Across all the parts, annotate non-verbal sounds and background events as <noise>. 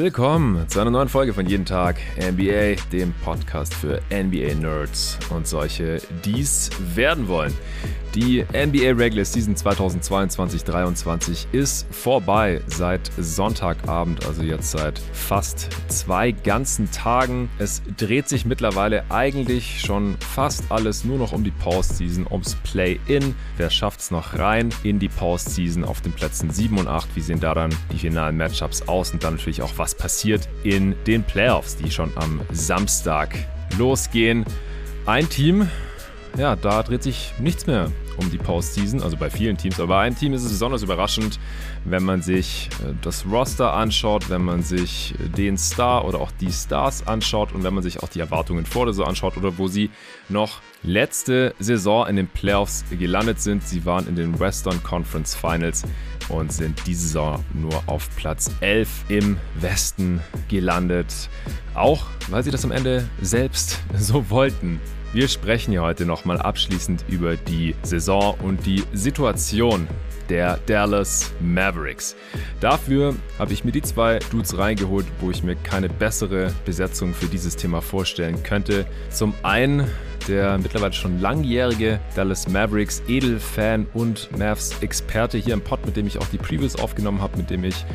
Willkommen zu einer neuen Folge von Jeden Tag NBA, dem Podcast für NBA-Nerds und solche, die es werden wollen. Die NBA Regular Season 2022-23 ist vorbei seit Sonntagabend, also jetzt seit fast zwei ganzen Tagen. Es dreht sich mittlerweile eigentlich schon fast alles nur noch um die Postseason, ums Play-In. Wer schafft es noch rein in die Postseason auf den Plätzen 7 und 8? Wie sehen da dann die finalen Matchups aus? Und dann natürlich auch, was passiert in den Playoffs, die schon am Samstag losgehen. Ein Team, ja, da dreht sich nichts mehr um die Postseason, also bei vielen Teams. Aber bei einem Team ist es besonders überraschend, wenn man sich äh, das Roster anschaut, wenn man sich den Star oder auch die Stars anschaut und wenn man sich auch die Erwartungen vor der Saison anschaut oder wo sie noch letzte Saison in den Playoffs gelandet sind. Sie waren in den Western Conference Finals und sind diese Saison nur auf Platz 11 im Westen gelandet. Auch weil sie das am Ende selbst <laughs> so wollten. Wir sprechen hier heute nochmal abschließend über die Saison und die Situation der Dallas Mavericks. Dafür habe ich mir die zwei Dudes reingeholt, wo ich mir keine bessere Besetzung für dieses Thema vorstellen könnte. Zum einen der mittlerweile schon langjährige Dallas Mavericks Edelfan und Mavs-Experte hier im Pod, mit dem ich auch die Previews aufgenommen habe, mit dem ich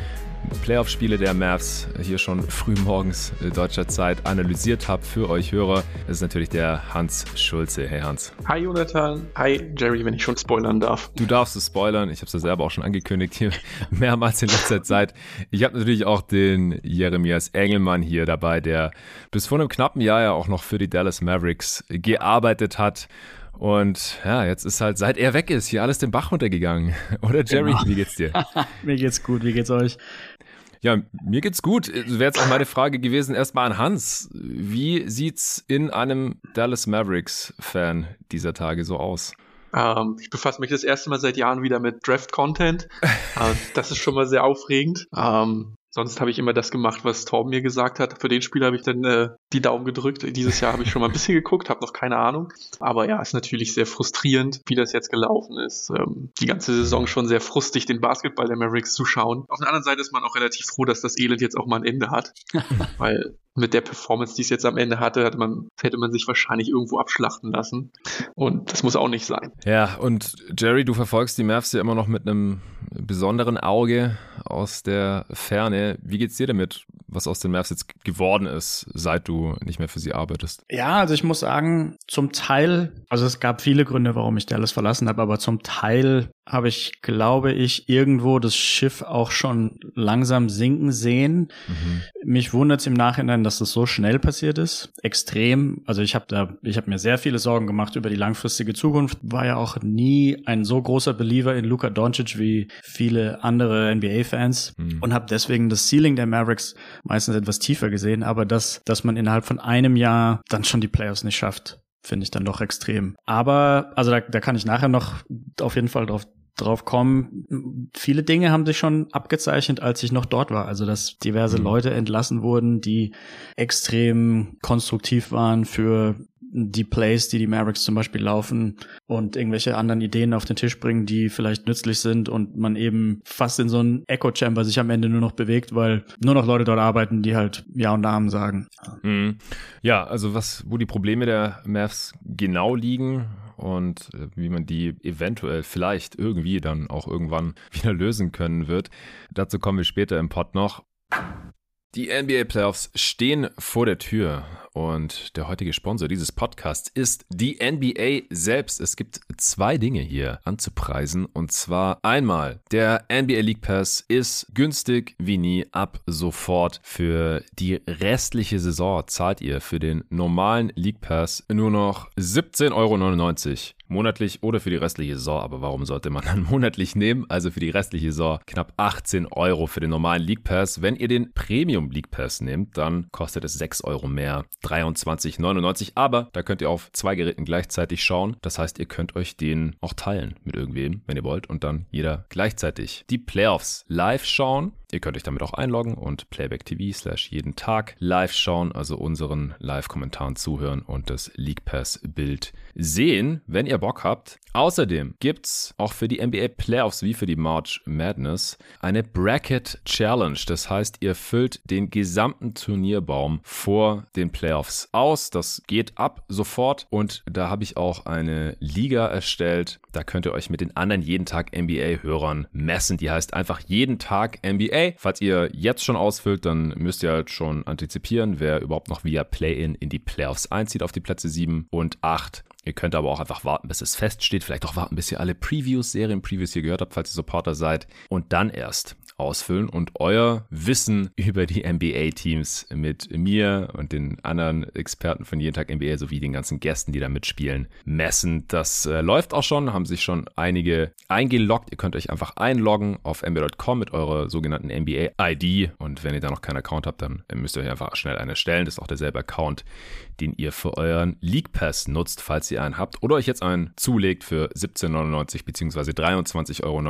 Playoff-Spiele der Mavs hier schon früh morgens deutscher Zeit analysiert habe für euch Hörer. Das ist natürlich der Hans Schulze. Hey Hans. Hi Jonathan. Hi Jerry, wenn ich schon spoilern darf. Du darfst es spoilern. Ich habe es ja selber auch schon angekündigt hier <laughs> mehrmals in letzter Zeit. Ich habe natürlich auch den Jeremias Engelmann hier dabei, der bis vor einem knappen Jahr ja auch noch für die Dallas Mavericks gearbeitet hat. Und ja, jetzt ist halt, seit er weg ist, hier alles den Bach runtergegangen. <laughs> Oder Jerry, genau. wie geht's dir? <laughs> mir geht's gut, wie geht's euch? Ja, mir geht's gut. Wäre jetzt auch meine Frage gewesen, erstmal an Hans. Wie sieht's in einem Dallas Mavericks-Fan dieser Tage so aus? Ähm, ich befasse mich das erste Mal seit Jahren wieder mit Draft-Content. <laughs> äh, das ist schon mal sehr aufregend. Ähm, Sonst habe ich immer das gemacht, was Torben mir gesagt hat. Für den Spiel habe ich dann äh, die Daumen gedrückt. Dieses Jahr habe ich schon mal ein bisschen geguckt, habe noch keine Ahnung. Aber ja, ist natürlich sehr frustrierend, wie das jetzt gelaufen ist. Ähm, die ganze Saison schon sehr frustig, den Basketball der Mavericks zu schauen. Auf der anderen Seite ist man auch relativ froh, dass das Elend jetzt auch mal ein Ende hat. <laughs> weil mit der Performance, die es jetzt am Ende hatte, hatte man, hätte man sich wahrscheinlich irgendwo abschlachten lassen. Und das muss auch nicht sein. Ja, und Jerry, du verfolgst die Mavs ja immer noch mit einem besonderen Auge aus der Ferne. Wie geht's dir damit, was aus den Mavs jetzt geworden ist, seit du nicht mehr für sie arbeitest? Ja, also ich muss sagen, zum Teil, also es gab viele Gründe, warum ich Dallas verlassen habe, aber zum Teil habe ich, glaube ich, irgendwo das Schiff auch schon langsam sinken sehen. Mhm. Mich wundert es im Nachhinein, dass das so schnell passiert ist. Extrem. Also ich habe da, ich habe mir sehr viele Sorgen gemacht über die langfristige Zukunft. War ja auch nie ein so großer Believer in Luka Doncic wie viele andere NBA-Fans mhm. und habe deswegen das Ceiling der Mavericks meistens etwas tiefer gesehen. Aber das, dass man innerhalb von einem Jahr dann schon die Playoffs nicht schafft, finde ich dann doch extrem. Aber, also da, da kann ich nachher noch auf jeden Fall drauf drauf kommen. Viele Dinge haben sich schon abgezeichnet, als ich noch dort war. Also, dass diverse mhm. Leute entlassen wurden, die extrem konstruktiv waren für die Plays, die die Mavericks zum Beispiel laufen und irgendwelche anderen Ideen auf den Tisch bringen, die vielleicht nützlich sind und man eben fast in so ein Echo-Chamber sich am Ende nur noch bewegt, weil nur noch Leute dort arbeiten, die halt Ja und Namen sagen. Mhm. Ja, also was, wo die Probleme der Mavs genau liegen und äh, wie man die eventuell vielleicht irgendwie dann auch irgendwann <laughs> wieder lösen können wird, dazu kommen wir später im Pod noch. Die NBA Playoffs stehen vor der Tür und der heutige Sponsor dieses Podcasts ist die NBA selbst. Es gibt zwei Dinge hier anzupreisen und zwar einmal der NBA League Pass ist günstig wie nie ab sofort. Für die restliche Saison zahlt ihr für den normalen League Pass nur noch 17,99 Euro monatlich oder für die restliche Saison. Aber warum sollte man dann <laughs> monatlich nehmen? Also für die restliche Saison knapp 18 Euro für den normalen League Pass. Wenn ihr den Premium League Pass nehmt, dann kostet es 6 Euro mehr. 23,99. Aber da könnt ihr auf zwei Geräten gleichzeitig schauen. Das heißt, ihr könnt euch den auch teilen mit irgendwem, wenn ihr wollt, und dann jeder gleichzeitig die Playoffs live schauen. Ihr könnt euch damit auch einloggen und Playback TV slash jeden Tag live schauen, also unseren Live-Kommentaren zuhören und das League Pass-Bild sehen, wenn ihr Bock habt. Außerdem gibt's auch für die NBA Playoffs wie für die March Madness eine Bracket Challenge. Das heißt, ihr füllt den gesamten Turnierbaum vor den Playoffs aus. Das geht ab sofort und da habe ich auch eine Liga erstellt. Da könnt ihr euch mit den anderen jeden Tag NBA-Hörern messen. Die heißt einfach jeden Tag NBA. Falls ihr jetzt schon ausfüllt, dann müsst ihr halt schon antizipieren, wer überhaupt noch via Play-In in die Playoffs einzieht auf die Plätze 7 und 8. Ihr könnt aber auch einfach warten, bis es feststeht. Vielleicht auch warten, bis ihr alle Previews, Serien-Previews hier gehört habt, falls ihr Supporter seid. Und dann erst ausfüllen und euer Wissen über die NBA-Teams mit mir und den anderen Experten von jeden Tag NBA sowie den ganzen Gästen, die da mitspielen, messen. Das äh, läuft auch schon, haben sich schon einige eingeloggt. Ihr könnt euch einfach einloggen auf NBA.com mit eurer sogenannten NBA-ID und wenn ihr da noch keinen Account habt, dann müsst ihr euch einfach schnell eine stellen. Das ist auch derselbe Account, den ihr für euren League Pass nutzt, falls ihr einen habt oder euch jetzt einen zulegt für 17,99 bzw. 23,99 Euro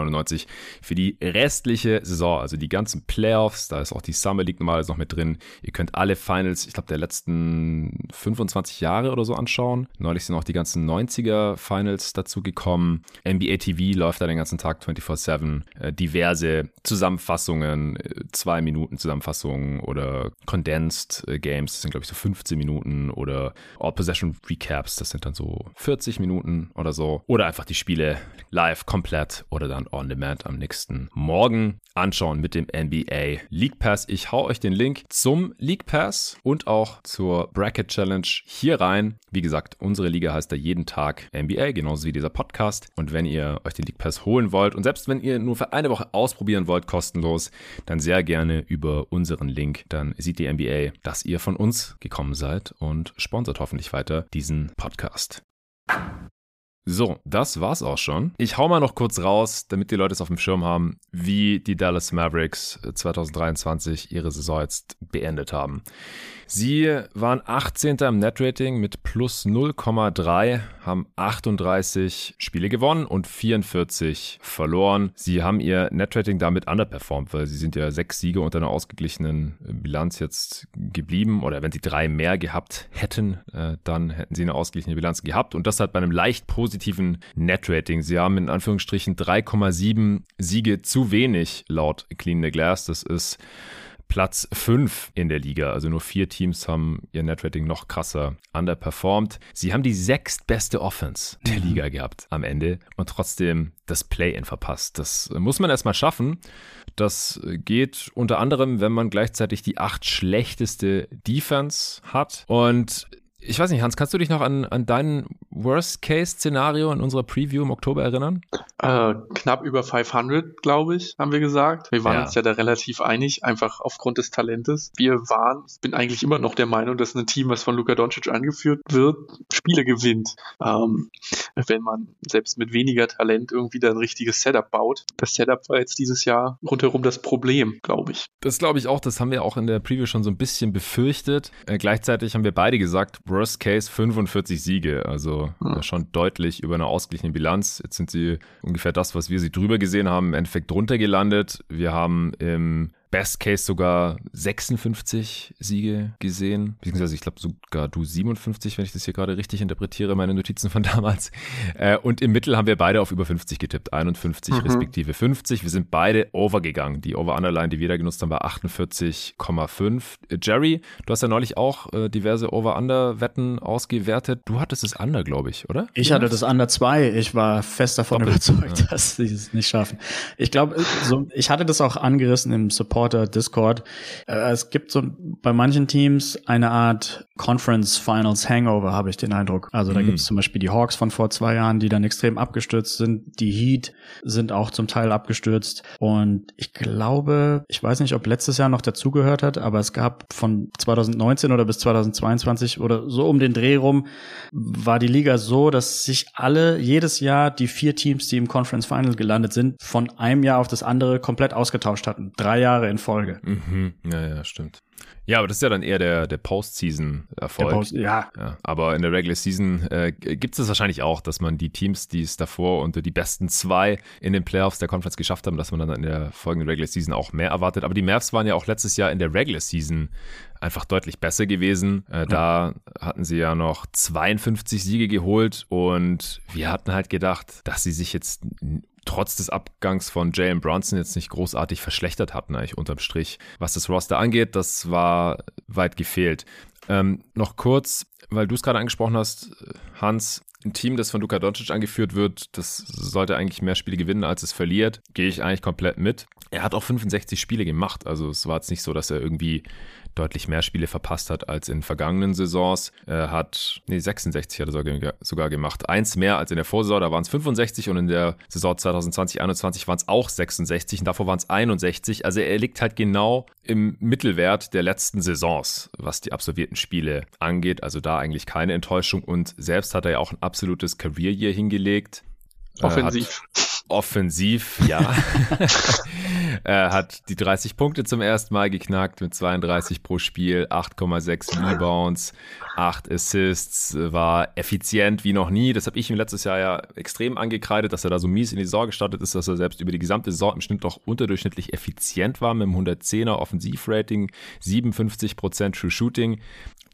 für die restliche Saison, also die ganzen Playoffs, da ist auch die Summer League normalerweise noch mit drin. Ihr könnt alle Finals, ich glaube, der letzten 25 Jahre oder so anschauen. Neulich sind auch die ganzen 90er Finals dazu gekommen. NBA TV läuft da den ganzen Tag 24-7. Äh, diverse Zusammenfassungen, äh, zwei Minuten Zusammenfassungen oder Condensed äh, Games, das sind glaube ich so 15 Minuten oder All Possession Recaps, das sind dann so 40 Minuten oder so. Oder einfach die Spiele live komplett oder dann on demand am nächsten Morgen anschauen mit dem NBA League Pass. Ich hau euch den Link zum League Pass und auch zur Bracket Challenge hier rein. Wie gesagt, unsere Liga heißt da jeden Tag NBA, genauso wie dieser Podcast. Und wenn ihr euch den League Pass holen wollt und selbst wenn ihr nur für eine Woche ausprobieren wollt, kostenlos, dann sehr gerne über unseren Link. Dann sieht die NBA, dass ihr von uns gekommen seid und sponsert hoffentlich weiter diesen Podcast. So, das war's auch schon. Ich hau mal noch kurz raus, damit die Leute es auf dem Schirm haben, wie die Dallas Mavericks 2023 ihre Saison jetzt beendet haben. Sie waren 18. im Netrating mit plus 0,3, haben 38 Spiele gewonnen und 44 verloren. Sie haben ihr Netrating damit underperformed, weil sie sind ja sechs Siege unter einer ausgeglichenen Bilanz jetzt geblieben. Oder wenn sie drei mehr gehabt hätten, äh, dann hätten sie eine ausgeglichene Bilanz gehabt. Und das hat bei einem leicht positiven Netrating. Sie haben in Anführungsstrichen 3,7 Siege zu wenig laut Clean the Glass. Das ist Platz 5 in der Liga. Also nur vier Teams haben ihr Netrating noch krasser underperformed. Sie haben die sechstbeste Offense der mhm. Liga gehabt am Ende und trotzdem das Play-In verpasst. Das muss man erstmal schaffen. Das geht unter anderem, wenn man gleichzeitig die acht schlechteste Defense hat. Und ich weiß nicht, Hans, kannst du dich noch an, an dein Worst-Case-Szenario in unserer Preview im Oktober erinnern? Äh, knapp über 500, glaube ich, haben wir gesagt. Wir waren ja. uns ja da relativ einig, einfach aufgrund des Talentes. Wir waren, ich bin eigentlich immer noch der Meinung, dass ein Team, was von Luka Doncic angeführt wird, Spiele gewinnt. Ähm, wenn man selbst mit weniger Talent irgendwie da ein richtiges Setup baut. Das Setup war jetzt dieses Jahr rundherum das Problem, glaube ich. Das glaube ich auch, das haben wir auch in der Preview schon so ein bisschen befürchtet. Äh, gleichzeitig haben wir beide gesagt, Worst Case 45 Siege, also hm. schon deutlich über eine ausgeglichene Bilanz. Jetzt sind sie ungefähr das, was wir sie drüber gesehen haben, im Endeffekt drunter gelandet. Wir haben im Best Case sogar 56 Siege gesehen, beziehungsweise ich glaube sogar du 57, wenn ich das hier gerade richtig interpretiere, meine Notizen von <laughs> damals. Äh, und im Mittel haben wir beide auf über 50 getippt, 51 mhm. respektive 50. Wir sind beide overgegangen. Die Over-Underline, die wir da genutzt haben, war 48,5. Jerry, du hast ja neulich auch äh, diverse Over-Under-Wetten ausgewertet. Du hattest das Under, glaube ich, oder? Ich hatte das Under 2. Ich war fest davon Doppelt. <laughs> überzeugt, ja. dass sie es nicht schaffen. Ich glaube, so, ich hatte das auch angerissen im Support Supporter Discord. Äh, es gibt so bei manchen Teams eine Art Conference Finals Hangover, habe ich den Eindruck. Also da mhm. gibt es zum Beispiel die Hawks von vor zwei Jahren, die dann extrem abgestürzt sind. Die Heat sind auch zum Teil abgestürzt. Und ich glaube, ich weiß nicht, ob letztes Jahr noch dazugehört hat, aber es gab von 2019 oder bis 2022 oder so um den Dreh rum, war die Liga so, dass sich alle jedes Jahr die vier Teams, die im Conference Final gelandet sind, von einem Jahr auf das andere komplett ausgetauscht hatten. Drei Jahre in Folge. Mhm. Ja, ja, stimmt. Ja, aber das ist ja dann eher der, der Postseason-Erfolg. Post, ja. ja. Aber in der Regular Season äh, gibt es wahrscheinlich auch, dass man die Teams, die es davor unter die besten zwei in den Playoffs der Conference geschafft haben, dass man dann in der folgenden Regular Season auch mehr erwartet. Aber die Mavs waren ja auch letztes Jahr in der Regular Season einfach deutlich besser gewesen. Äh, da hatten sie ja noch 52 Siege geholt und wir hatten halt gedacht, dass sie sich jetzt trotz des Abgangs von Jalen Bronson jetzt nicht großartig verschlechtert hatten, eigentlich unterm Strich. Was das Roster angeht, das war weit gefehlt. Ähm, noch kurz, weil du es gerade angesprochen hast, Hans, ein Team, das von Luka Doncic angeführt wird, das sollte eigentlich mehr Spiele gewinnen, als es verliert, gehe ich eigentlich komplett mit. Er hat auch 65 Spiele gemacht, also es war jetzt nicht so, dass er irgendwie deutlich mehr Spiele verpasst hat als in vergangenen Saisons. Er hat, nee, 66 hat er sogar gemacht. Eins mehr als in der Vorsaison, da waren es 65 und in der Saison 2020-21 waren es auch 66 und davor waren es 61. Also er liegt halt genau im Mittelwert der letzten Saisons, was die absolvierten Spiele angeht. Also da eigentlich keine Enttäuschung und selbst hat er ja auch ein absolutes Career Year hingelegt. Offensiv. offensiv, ja. <laughs> <laughs> er hat die 30 Punkte zum ersten Mal geknackt mit 32 pro Spiel, 8,6 Rebounds, 8 Assists, war effizient wie noch nie. Das habe ich ihm letztes Jahr ja extrem angekreidet, dass er da so mies in die Saison gestartet ist, dass er selbst über die gesamte Saison im Schnitt doch unterdurchschnittlich effizient war mit einem 110er Offensivrating, 57% True Shooting.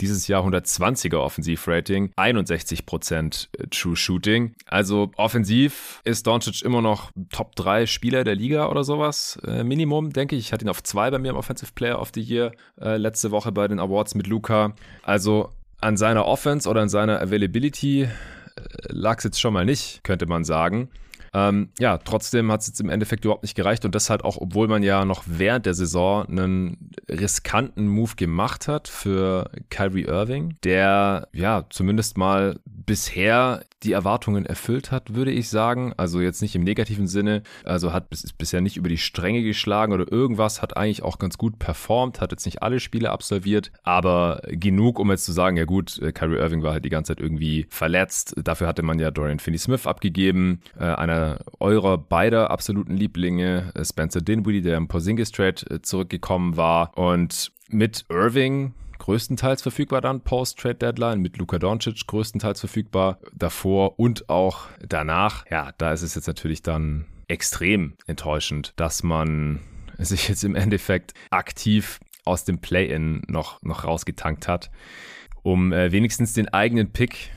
Dieses Jahr 120er Offensivrating, 61% True Shooting. Also offensiv ist Doncic immer noch Top 3 Spieler der Liga oder sowas. Äh, Minimum, denke ich. Ich hatte ihn auf 2 bei mir im Offensive Player of the Year äh, letzte Woche bei den Awards mit Luca. Also an seiner Offense oder an seiner Availability äh, lag es jetzt schon mal nicht, könnte man sagen. Ähm, ja, trotzdem hat es jetzt im Endeffekt überhaupt nicht gereicht und das halt auch, obwohl man ja noch während der Saison einen riskanten Move gemacht hat für Kyrie Irving, der ja zumindest mal bisher die Erwartungen erfüllt hat, würde ich sagen. Also jetzt nicht im negativen Sinne, also hat bis, bisher nicht über die Stränge geschlagen oder irgendwas, hat eigentlich auch ganz gut performt, hat jetzt nicht alle Spiele absolviert, aber genug, um jetzt zu sagen, ja gut, Kyrie Irving war halt die ganze Zeit irgendwie verletzt. Dafür hatte man ja Dorian Finney-Smith abgegeben, äh, einer eurer beider absoluten Lieblinge, äh, Spencer Dinwiddie, der im Porzingis Trade zurückgekommen war und mit Irving größtenteils verfügbar dann Post-Trade-Deadline, mit Luka Doncic größtenteils verfügbar davor und auch danach. Ja, da ist es jetzt natürlich dann extrem enttäuschend, dass man sich jetzt im Endeffekt aktiv aus dem Play-In noch, noch rausgetankt hat, um äh, wenigstens den eigenen Pick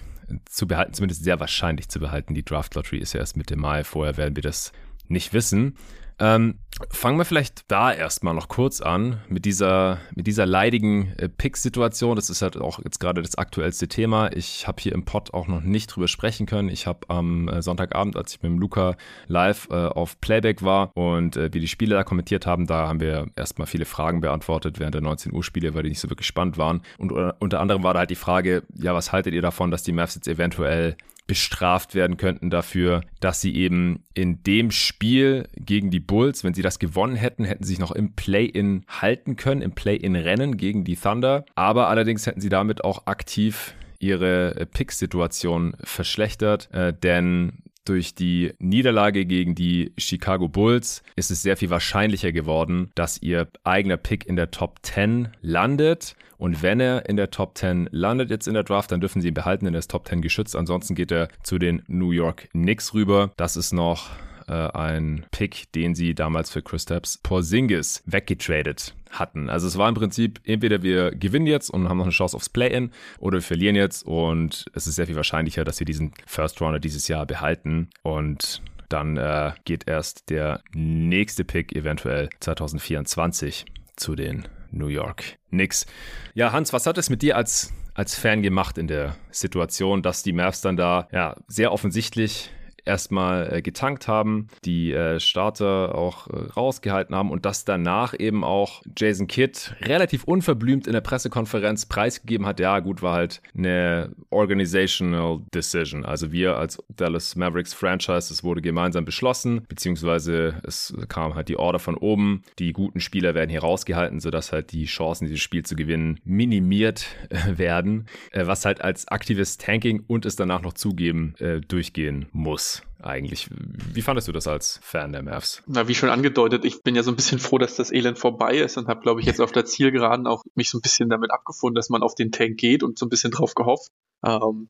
zu behalten, zumindest sehr wahrscheinlich zu behalten. Die Draft Lottery ist ja erst Mitte Mai, vorher werden wir das nicht wissen. Ähm, fangen wir vielleicht da erstmal noch kurz an mit dieser, mit dieser leidigen äh, Pick-Situation. Das ist halt auch jetzt gerade das aktuellste Thema. Ich habe hier im Pod auch noch nicht drüber sprechen können. Ich habe am äh, Sonntagabend, als ich mit dem Luca live äh, auf Playback war und äh, wir die Spiele da kommentiert haben, da haben wir erstmal viele Fragen beantwortet während der 19 Uhr Spiele, weil die nicht so wirklich spannend waren. Und uh, unter anderem war da halt die Frage, ja, was haltet ihr davon, dass die Mavs jetzt eventuell bestraft werden könnten dafür, dass sie eben in dem Spiel gegen die Bulls, wenn sie das gewonnen hätten, hätten sie sich noch im Play-in halten können, im Play-in-Rennen gegen die Thunder. Aber allerdings hätten sie damit auch aktiv ihre Pick-Situation verschlechtert, äh, denn durch die Niederlage gegen die Chicago Bulls ist es sehr viel wahrscheinlicher geworden, dass ihr eigener Pick in der Top 10 landet. Und wenn er in der Top 10 landet jetzt in der Draft, dann dürfen sie ihn behalten, denn er ist Top 10 geschützt. Ansonsten geht er zu den New York Knicks rüber. Das ist noch äh, ein Pick, den sie damals für Chris Kristaps Porzingis weggetradet hatten. Also es war im Prinzip, entweder wir gewinnen jetzt und haben noch eine Chance aufs Play-In oder wir verlieren jetzt und es ist sehr viel wahrscheinlicher, dass wir diesen First Rounder dieses Jahr behalten und dann äh, geht erst der nächste Pick eventuell 2024 zu den New York Knicks. Ja, Hans, was hat es mit dir als als Fan gemacht in der Situation, dass die Mavs dann da ja sehr offensichtlich erstmal äh, getankt haben, die äh, Starter auch äh, rausgehalten haben und dass danach eben auch Jason Kidd relativ unverblümt in der Pressekonferenz preisgegeben hat, ja gut, war halt eine organizational decision. Also wir als Dallas Mavericks Franchise, es wurde gemeinsam beschlossen, beziehungsweise es kam halt die Order von oben, die guten Spieler werden hier rausgehalten, sodass halt die Chancen, dieses Spiel zu gewinnen, minimiert äh, werden, äh, was halt als aktives Tanking und es danach noch zugeben äh, durchgehen muss. Eigentlich. Wie fandest du das als Fan der Mavs? Na, wie schon angedeutet, ich bin ja so ein bisschen froh, dass das Elend vorbei ist und habe, glaube ich, jetzt auf der Zielgeraden auch mich so ein bisschen damit abgefunden, dass man auf den Tank geht und so ein bisschen drauf gehofft. Ähm,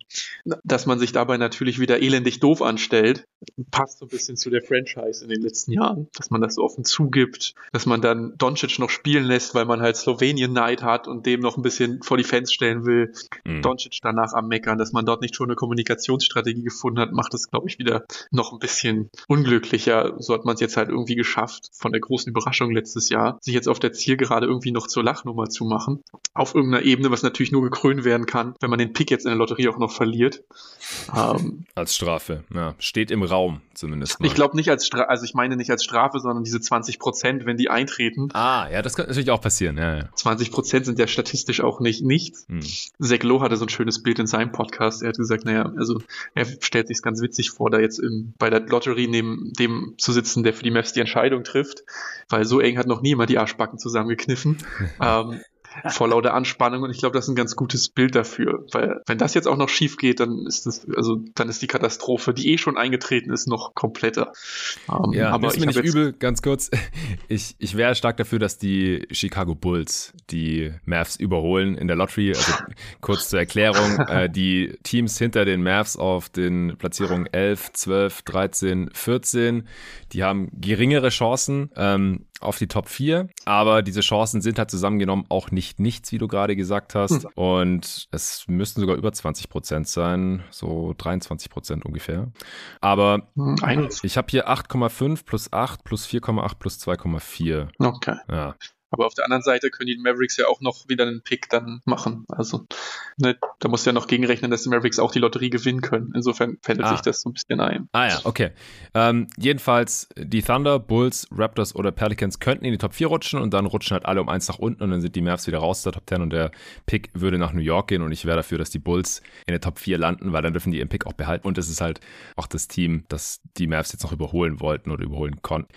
dass man sich dabei natürlich wieder elendig doof anstellt, passt so ein bisschen zu der Franchise in den letzten Jahren, dass man das so offen zugibt, dass man dann Doncic noch spielen lässt, weil man halt Slowenien Night hat und dem noch ein bisschen vor die Fans stellen will. Mhm. Doncic danach am Meckern, dass man dort nicht schon eine Kommunikationsstrategie gefunden hat, macht es, glaube ich, wieder noch ein bisschen unglücklicher. So hat man es jetzt halt irgendwie geschafft, von der großen Überraschung letztes Jahr, sich jetzt auf der Zielgerade irgendwie noch zur Lachnummer zu machen. Auf irgendeiner Ebene, was natürlich nur gekrönt werden kann, wenn man den Pick jetzt in der Lotterie auch noch verliert. Ähm, <laughs> als Strafe, ja. Steht im Raum zumindest. Mal. Ich glaube nicht als Strafe, also ich meine nicht als Strafe, sondern diese 20 Prozent, wenn die eintreten. Ah, ja, das kann natürlich auch passieren, ja, ja. 20 Prozent sind ja statistisch auch nicht nichts. Hm. Zach Lowe hatte so ein schönes Bild in seinem Podcast. Er hat gesagt, naja, also er stellt sich ganz witzig vor, da jetzt im, bei der Lotterie neben dem zu sitzen, der für die Mavs die Entscheidung trifft, weil so eng hat noch niemand die Arschbacken zusammengekniffen. <laughs> ähm, vor lauter Anspannung und ich glaube, das ist ein ganz gutes Bild dafür, weil wenn das jetzt auch noch schief geht, dann ist das, also dann ist die Katastrophe, die eh schon eingetreten ist, noch kompletter. Um, ähm, ja, aber ist mir nicht übel, ganz kurz. <laughs> Ich, ich wäre stark dafür, dass die Chicago Bulls die Mavs überholen in der Lottery. Also <laughs> kurz zur Erklärung, äh, die Teams hinter den Mavs auf den Platzierungen 11, 12, 13, 14, die haben geringere Chancen. Ähm, auf die Top 4, aber diese Chancen sind halt zusammengenommen auch nicht nichts, wie du gerade gesagt hast. Hm. Und es müssten sogar über 20 Prozent sein, so 23 Prozent ungefähr. Aber hm, ich habe hier 8,5 plus 8 plus 4,8 plus 2,4. Okay. Ja. Aber auf der anderen Seite können die Mavericks ja auch noch wieder einen Pick dann machen. Also ne, da muss ja noch gegenrechnen, dass die Mavericks auch die Lotterie gewinnen können. Insofern pendelt ah. sich das so ein bisschen ein. Ah ja, okay. Ähm, jedenfalls die Thunder, Bulls, Raptors oder Pelicans könnten in die Top 4 rutschen und dann rutschen halt alle um eins nach unten und dann sind die Mavs wieder raus der Top 10 und der Pick würde nach New York gehen und ich wäre dafür, dass die Bulls in der Top 4 landen, weil dann dürfen die ihren Pick auch behalten und es ist halt auch das Team, das die Mavs jetzt noch überholen wollten oder überholen konnten.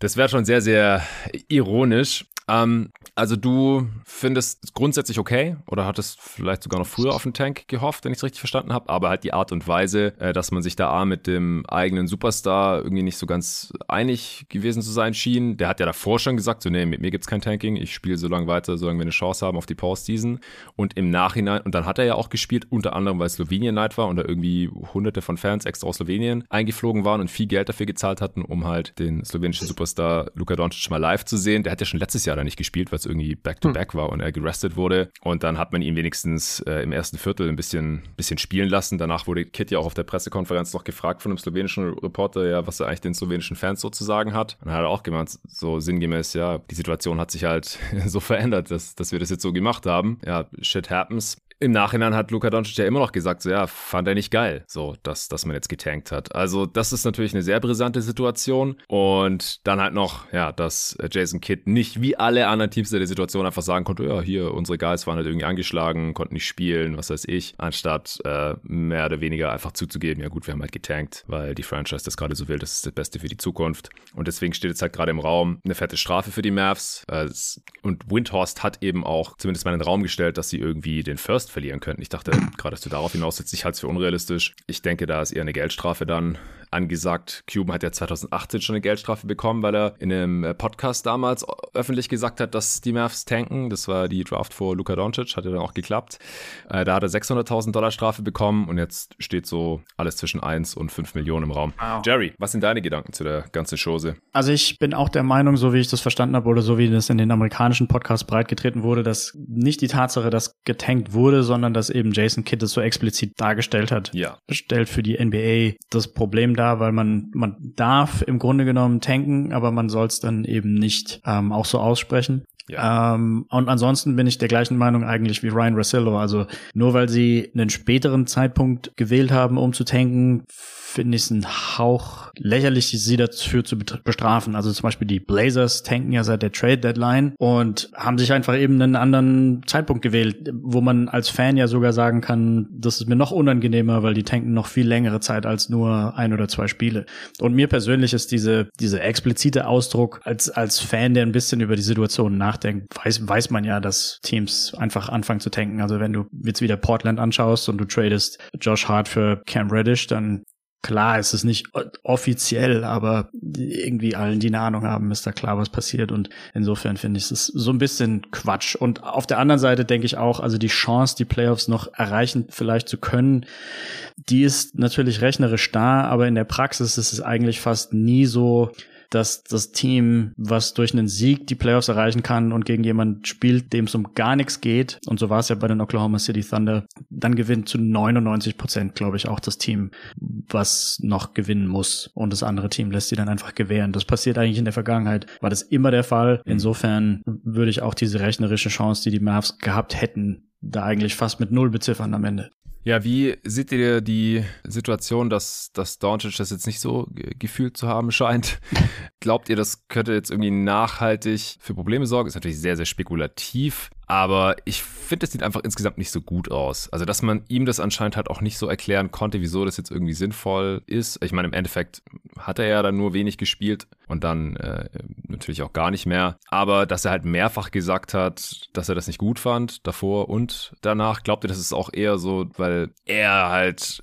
Das wäre schon sehr, sehr ironisch. Ähm, also du findest es grundsätzlich okay oder hattest vielleicht sogar noch früher auf den Tank gehofft, wenn ich es richtig verstanden habe, aber halt die Art und Weise, äh, dass man sich da A mit dem eigenen Superstar irgendwie nicht so ganz einig gewesen zu sein schien. Der hat ja davor schon gesagt, so nee, mit mir gibt's kein Tanking, ich spiele so lange weiter, solange wir eine Chance haben auf die Postseason. Und im Nachhinein, und dann hat er ja auch gespielt, unter anderem, weil Slowenien Night war und da irgendwie hunderte von Fans extra aus Slowenien eingeflogen waren und viel Geld dafür gezahlt hatten, um halt den slowenischen Superstar Luka Doncic mal live zu sehen. Der hat ja schon letztes Jahr da nicht gespielt, weil es irgendwie Back-to-Back -back war und er gerestet wurde. Und dann hat man ihn wenigstens äh, im ersten Viertel ein bisschen, bisschen spielen lassen. Danach wurde Kit ja auch auf der Pressekonferenz noch gefragt von einem slowenischen Reporter, ja, was er eigentlich den slowenischen Fans sozusagen hat. Und dann hat er auch gemeint, so sinngemäß, ja, die Situation hat sich halt <laughs> so verändert, dass, dass wir das jetzt so gemacht haben. Ja, shit happens im Nachhinein hat Luka Doncic ja immer noch gesagt, so ja, fand er nicht geil, so dass, dass man jetzt getankt hat. Also das ist natürlich eine sehr brisante Situation. Und dann halt noch, ja, dass Jason Kidd nicht wie alle anderen Teams in der Situation einfach sagen konnte, ja, hier, unsere Guys waren halt irgendwie angeschlagen, konnten nicht spielen, was weiß ich, anstatt äh, mehr oder weniger einfach zuzugeben, ja gut, wir haben halt getankt, weil die Franchise das gerade so will, das ist das Beste für die Zukunft. Und deswegen steht jetzt halt gerade im Raum eine fette Strafe für die Mavs. Äh, und Windhorst hat eben auch zumindest mal in den Raum gestellt, dass sie irgendwie den First First verlieren könnten. Ich dachte <clears throat> gerade, dass du darauf hinaus setzt. Ich halte es für unrealistisch. Ich denke, da ist eher eine Geldstrafe dann angesagt. Cuban hat ja 2018 schon eine Geldstrafe bekommen, weil er in einem äh, Podcast damals öffentlich gesagt hat, dass die Mavs tanken. Das war die Draft vor Luka Doncic, hat ja dann auch geklappt. Äh, da hat er 600.000 Dollar Strafe bekommen und jetzt steht so alles zwischen 1 und 5 Millionen im Raum. Wow. Jerry, was sind deine Gedanken zu der ganzen Chose? Also ich bin auch der Meinung, so wie ich das verstanden habe oder so wie das in den amerikanischen Podcasts breitgetreten wurde, dass nicht die Tatsache, dass getankt wurde, sondern dass eben Jason Kidd es so explizit dargestellt hat, ja. stellt für die NBA das Problem dar, da, weil man, man darf im Grunde genommen tanken, aber man soll es dann eben nicht ähm, auch so aussprechen. Ja. Ähm, und ansonsten bin ich der gleichen Meinung eigentlich wie Ryan Rossillo. Also nur weil sie einen späteren Zeitpunkt gewählt haben, um zu tanken, finde ich es ein Hauch lächerlich, sie dafür zu bestrafen. Also zum Beispiel die Blazers tanken ja seit der Trade Deadline und haben sich einfach eben einen anderen Zeitpunkt gewählt, wo man als Fan ja sogar sagen kann, das ist mir noch unangenehmer, weil die tanken noch viel längere Zeit als nur ein oder zwei Spiele. Und mir persönlich ist diese, diese explizite Ausdruck als, als Fan, der ein bisschen über die Situation nachdenkt, weiß, weiß man ja, dass Teams einfach anfangen zu tanken. Also wenn du jetzt wieder Portland anschaust und du tradest Josh Hart für Cam Reddish, dann klar, es ist nicht offiziell, aber irgendwie allen, die eine Ahnung haben, ist da klar, was passiert. Und insofern finde ich es so ein bisschen Quatsch. Und auf der anderen Seite denke ich auch, also die Chance, die Playoffs noch erreichen vielleicht zu können, die ist natürlich rechnerisch da, aber in der Praxis ist es eigentlich fast nie so, dass das Team, was durch einen Sieg die Playoffs erreichen kann und gegen jemanden spielt, dem es um gar nichts geht, und so war es ja bei den Oklahoma City Thunder, dann gewinnt zu 99 Prozent, glaube ich, auch das Team, was noch gewinnen muss. Und das andere Team lässt sie dann einfach gewähren. Das passiert eigentlich in der Vergangenheit, war das immer der Fall. Mhm. Insofern würde ich auch diese rechnerische Chance, die die Mavs gehabt hätten, da eigentlich fast mit null beziffern am Ende. Ja, wie seht ihr die Situation, dass, dass Doncic das jetzt nicht so gefühlt zu haben scheint? <laughs> Glaubt ihr, das könnte jetzt irgendwie nachhaltig für Probleme sorgen? Ist natürlich sehr, sehr spekulativ. Aber ich finde, es sieht einfach insgesamt nicht so gut aus. Also, dass man ihm das anscheinend halt auch nicht so erklären konnte, wieso das jetzt irgendwie sinnvoll ist. Ich meine, im Endeffekt hat er ja dann nur wenig gespielt und dann äh, natürlich auch gar nicht mehr. Aber dass er halt mehrfach gesagt hat, dass er das nicht gut fand, davor und danach, glaubt ihr, das ist auch eher so, weil er halt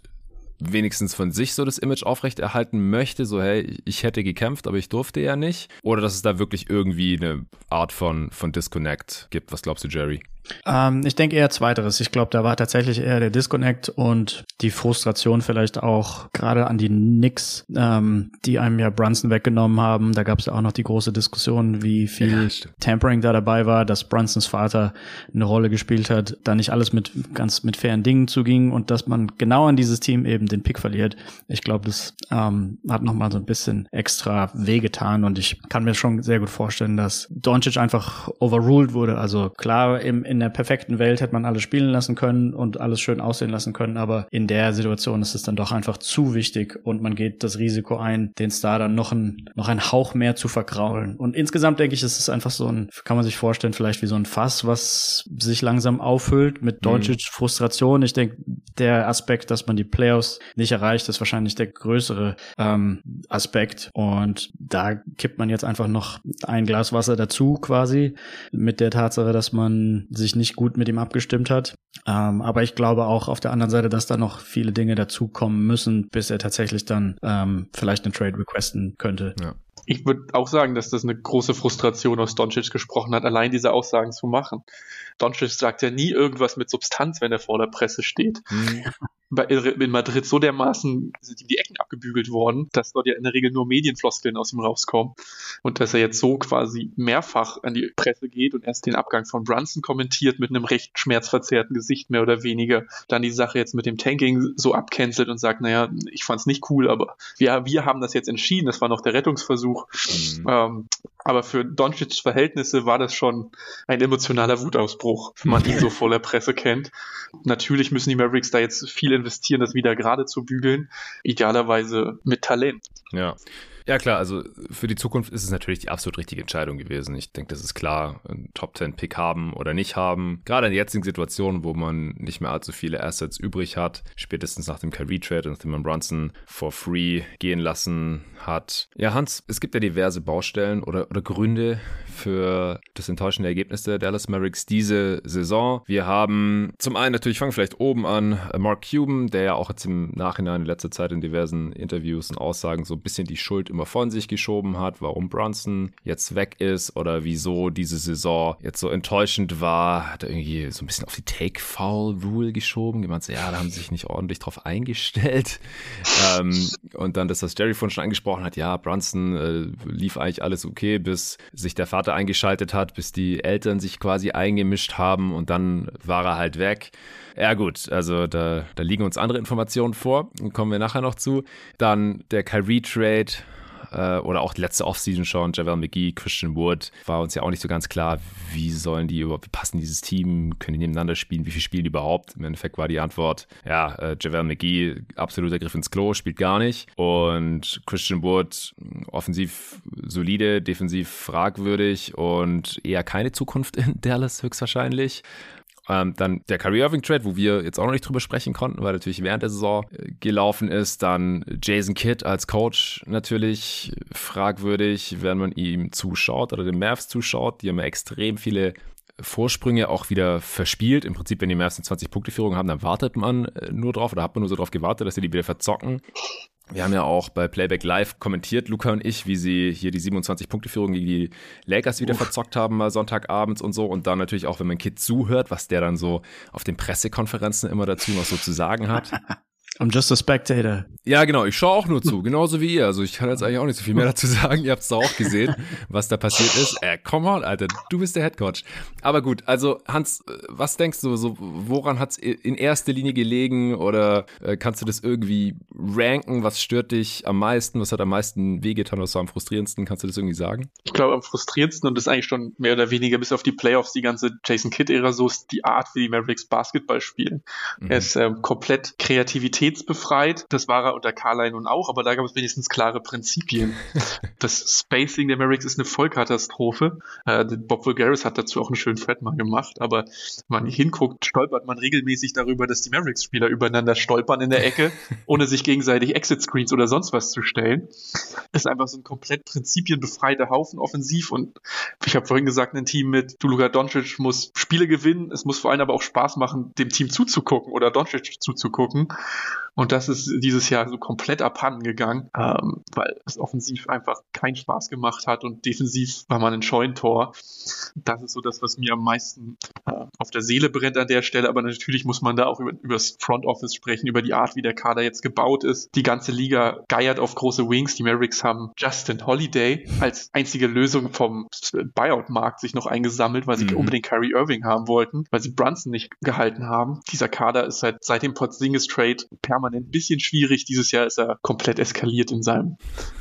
wenigstens von sich so das Image aufrechterhalten möchte, so hey, ich hätte gekämpft, aber ich durfte ja nicht. Oder dass es da wirklich irgendwie eine Art von, von Disconnect gibt. Was glaubst du, Jerry? Ähm, ich denke eher zweiteres. Ich glaube, da war tatsächlich eher der Disconnect und die Frustration vielleicht auch gerade an die Knicks, ähm, die einem ja Brunson weggenommen haben. Da gab es ja auch noch die große Diskussion, wie viel ja, Tampering da dabei war, dass Brunsons Vater eine Rolle gespielt hat, da nicht alles mit ganz mit fairen Dingen zuging und dass man genau an dieses Team eben den Pick verliert. Ich glaube, das ähm, hat nochmal so ein bisschen extra wehgetan und ich kann mir schon sehr gut vorstellen, dass Doncic einfach overruled wurde. Also klar, im, in der perfekten Welt hätte man alles spielen lassen können und alles schön aussehen lassen können, aber in der Situation ist es dann doch einfach zu wichtig und man geht das Risiko ein, den Star dann noch ein, noch ein Hauch mehr zu vergraulen. Und insgesamt denke ich, ist es einfach so ein, kann man sich vorstellen, vielleicht wie so ein Fass, was sich langsam auffüllt mit Doncic mhm. Frustration. Ich denke, der Aspekt, dass man die Playoffs nicht erreicht, ist wahrscheinlich der größere ähm, Aspekt. Und da kippt man jetzt einfach noch ein Glas Wasser dazu quasi mit der Tatsache, dass man sich nicht gut mit ihm abgestimmt hat. Ähm, aber ich glaube auch auf der anderen Seite, dass da noch viele Dinge dazukommen müssen, bis er tatsächlich dann ähm, vielleicht einen Trade requesten könnte. Ja. Ich würde auch sagen, dass das eine große Frustration aus Doncic gesprochen hat, allein diese Aussagen zu machen. Doncic sagt ja nie irgendwas mit Substanz, wenn er vor der Presse steht. Mhm in Madrid so dermaßen sind ihm die Ecken abgebügelt worden, dass dort ja in der Regel nur Medienfloskeln aus ihm rauskommen. Und dass er jetzt so quasi mehrfach an die Presse geht und erst den Abgang von Brunson kommentiert mit einem recht schmerzverzerrten Gesicht mehr oder weniger, dann die Sache jetzt mit dem Tanking so abcancelt und sagt, naja, ich fand's nicht cool, aber wir, wir haben das jetzt entschieden, das war noch der Rettungsversuch. Mhm. Ähm, aber für Doncic's Verhältnisse war das schon ein emotionaler Wutausbruch, wenn man ihn so vor der Presse kennt. Natürlich müssen die Mavericks da jetzt viel investieren, das wieder gerade zu bügeln. Idealerweise mit Talent. Ja. Ja, klar, also für die Zukunft ist es natürlich die absolut richtige Entscheidung gewesen. Ich denke, das ist klar, einen Top 10 Pick haben oder nicht haben. Gerade in der jetzigen Situation, wo man nicht mehr allzu viele Assets übrig hat, spätestens nach dem Kyrie Trade, nachdem man Brunson for free gehen lassen hat. Ja, Hans, es gibt ja diverse Baustellen oder, oder Gründe für das enttäuschende Ergebnis der Dallas Mavericks diese Saison. Wir haben zum einen natürlich, fangen vielleicht oben an, Mark Cuban, der ja auch jetzt im Nachhinein in letzter Zeit in diversen Interviews und Aussagen so ein bisschen die Schuld immer von sich geschoben hat, warum Brunson jetzt weg ist oder wieso diese Saison jetzt so enttäuschend war. Hat er irgendwie so ein bisschen auf die Take-Foul-Rule geschoben. Jemand so, ja, da haben sie sich nicht ordentlich drauf eingestellt. <laughs> ähm, und dann das, was Jerry vorhin schon angesprochen hat, ja, Brunson äh, lief eigentlich alles okay, bis sich der Vater eingeschaltet hat, bis die Eltern sich quasi eingemischt haben und dann war er halt weg. Ja gut, also da, da liegen uns andere Informationen vor, kommen wir nachher noch zu. Dann der Kyrie Trade äh, oder auch die letzte Offseason schon, Javel McGee, Christian Wood, war uns ja auch nicht so ganz klar, wie sollen die überhaupt, wie passen dieses Team, können die nebeneinander spielen, wie viel spielen die überhaupt? Im Endeffekt war die Antwort, ja, äh, Javel McGee, absoluter Griff ins Klo, spielt gar nicht. Und Christian Wood, offensiv solide, defensiv fragwürdig und eher keine Zukunft in <laughs> Dallas höchstwahrscheinlich. Ähm, dann der Kyrie Irving Trade, wo wir jetzt auch noch nicht drüber sprechen konnten, weil natürlich während der Saison äh, gelaufen ist. Dann Jason Kidd als Coach natürlich fragwürdig, wenn man ihm zuschaut oder den Mavs zuschaut. Die haben ja extrem viele Vorsprünge auch wieder verspielt. Im Prinzip, wenn die Mavs eine 20-Punkte-Führung haben, dann wartet man äh, nur drauf oder hat man nur so drauf gewartet, dass sie die wieder verzocken. Wir haben ja auch bei Playback Live kommentiert, Luca und ich, wie sie hier die 27-Punkte-Führung gegen die Lakers wieder Uff. verzockt haben, mal Sonntagabends und so. Und dann natürlich auch, wenn man Kid zuhört, was der dann so auf den Pressekonferenzen immer dazu noch so zu sagen hat. <laughs> I'm just a spectator. Ja, genau. Ich schaue auch nur zu, genauso wie ihr. Also ich kann jetzt eigentlich auch nicht so viel mehr dazu sagen. Ihr habt es da auch gesehen, was da passiert ist. Äh, come on, Alter, du bist der Headcoach. Aber gut, also Hans, was denkst du, so woran hat es in erster Linie gelegen oder äh, kannst du das irgendwie ranken? Was stört dich am meisten? Was hat am meisten wehgetan? Was war am frustrierendsten? Kannst du das irgendwie sagen? Ich glaube, am frustrierendsten und das ist eigentlich schon mehr oder weniger bis auf die Playoffs die ganze Jason Kidd-Ära so ist die Art, wie die Mavericks Basketball spielen. Mhm. Er ist ähm, komplett Kreativität qualitätsbefreit. Das war er unter Carline nun auch, aber da gab es wenigstens klare Prinzipien. <laughs> das Spacing der Mavericks ist eine Vollkatastrophe. Äh, Bob Vulgaris hat dazu auch einen schönen Thread mal gemacht, aber wenn man hinguckt, stolpert man regelmäßig darüber, dass die Mavericks-Spieler übereinander stolpern in der Ecke, <laughs> ohne sich gegenseitig Exit-Screens oder sonst was zu stellen. Ist einfach so ein komplett prinzipienbefreiter Haufen offensiv und ich habe vorhin gesagt, ein Team mit Luka Doncic muss Spiele gewinnen, es muss vor allem aber auch Spaß machen, dem Team zuzugucken oder Doncic zuzugucken. Und das ist dieses Jahr so komplett abhanden gegangen, ähm, weil es offensiv einfach keinen Spaß gemacht hat und defensiv war man ein Scheuntor. Das ist so das, was mir am meisten äh, auf der Seele brennt an der Stelle. Aber natürlich muss man da auch über, über das Front Office sprechen, über die Art, wie der Kader jetzt gebaut ist. Die ganze Liga geiert auf große Wings. Die Mavericks haben Justin Holiday als einzige Lösung vom Buyout-Markt sich noch eingesammelt, weil sie mhm. unbedingt Kyrie Irving haben wollten, weil sie Brunson nicht gehalten haben. Dieser Kader ist seit, seit dem Porzingis Trade permanent ein bisschen schwierig. Dieses Jahr ist er komplett eskaliert in seinen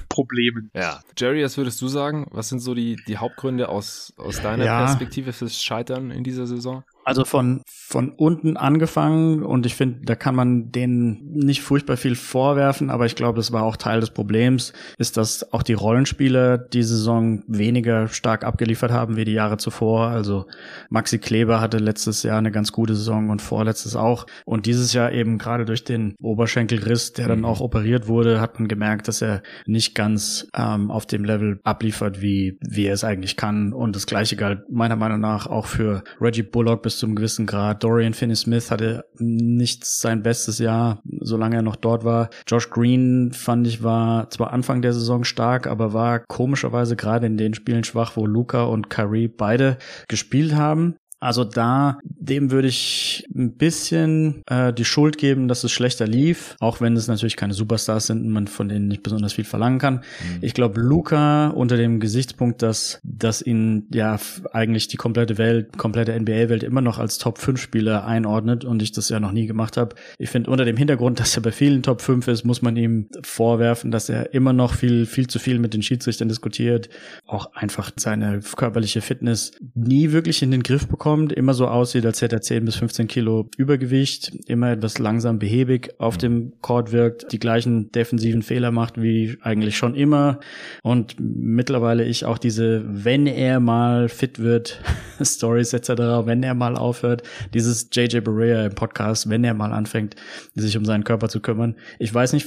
Problemen. Ja. Jerry, was würdest du sagen? Was sind so die, die Hauptgründe aus, aus deiner ja. Perspektive fürs Scheitern in dieser Saison? Also von, von unten angefangen und ich finde, da kann man denen nicht furchtbar viel vorwerfen, aber ich glaube, das war auch Teil des Problems, ist, dass auch die Rollenspieler die Saison weniger stark abgeliefert haben wie die Jahre zuvor. Also Maxi Kleber hatte letztes Jahr eine ganz gute Saison und vorletztes auch. Und dieses Jahr eben gerade durch den Oberschenkelriss, der dann mhm. auch operiert wurde, hat man gemerkt, dass er nicht ganz ähm, auf dem Level abliefert, wie, wie er es eigentlich kann. Und das gleiche galt meiner Meinung nach auch für Reggie Bullock bis zum gewissen Grad. Dorian Finney-Smith hatte nicht sein bestes Jahr, solange er noch dort war. Josh Green fand ich war zwar Anfang der Saison stark, aber war komischerweise gerade in den Spielen schwach, wo Luca und Kyrie beide gespielt haben. Also da, dem würde ich ein bisschen äh, die Schuld geben, dass es schlechter lief, auch wenn es natürlich keine Superstars sind und man von denen nicht besonders viel verlangen kann. Mhm. Ich glaube, Luca unter dem Gesichtspunkt, dass, dass ihn ja eigentlich die komplette Welt, komplette NBA-Welt immer noch als Top 5 Spieler einordnet und ich das ja noch nie gemacht habe. Ich finde, unter dem Hintergrund, dass er bei vielen Top 5 ist, muss man ihm vorwerfen, dass er immer noch viel, viel zu viel mit den Schiedsrichtern diskutiert, auch einfach seine körperliche Fitness nie wirklich in den Griff bekommt kommt, immer so aussieht, als hätte er 10 bis 15 Kilo Übergewicht, immer etwas langsam behäbig auf dem Court wirkt, die gleichen defensiven Fehler macht wie eigentlich schon immer und mittlerweile ich auch diese, wenn er mal fit wird, <laughs> Stories etc., wenn er mal aufhört, dieses JJ Barea im Podcast, wenn er mal anfängt, sich um seinen Körper zu kümmern. Ich weiß nicht,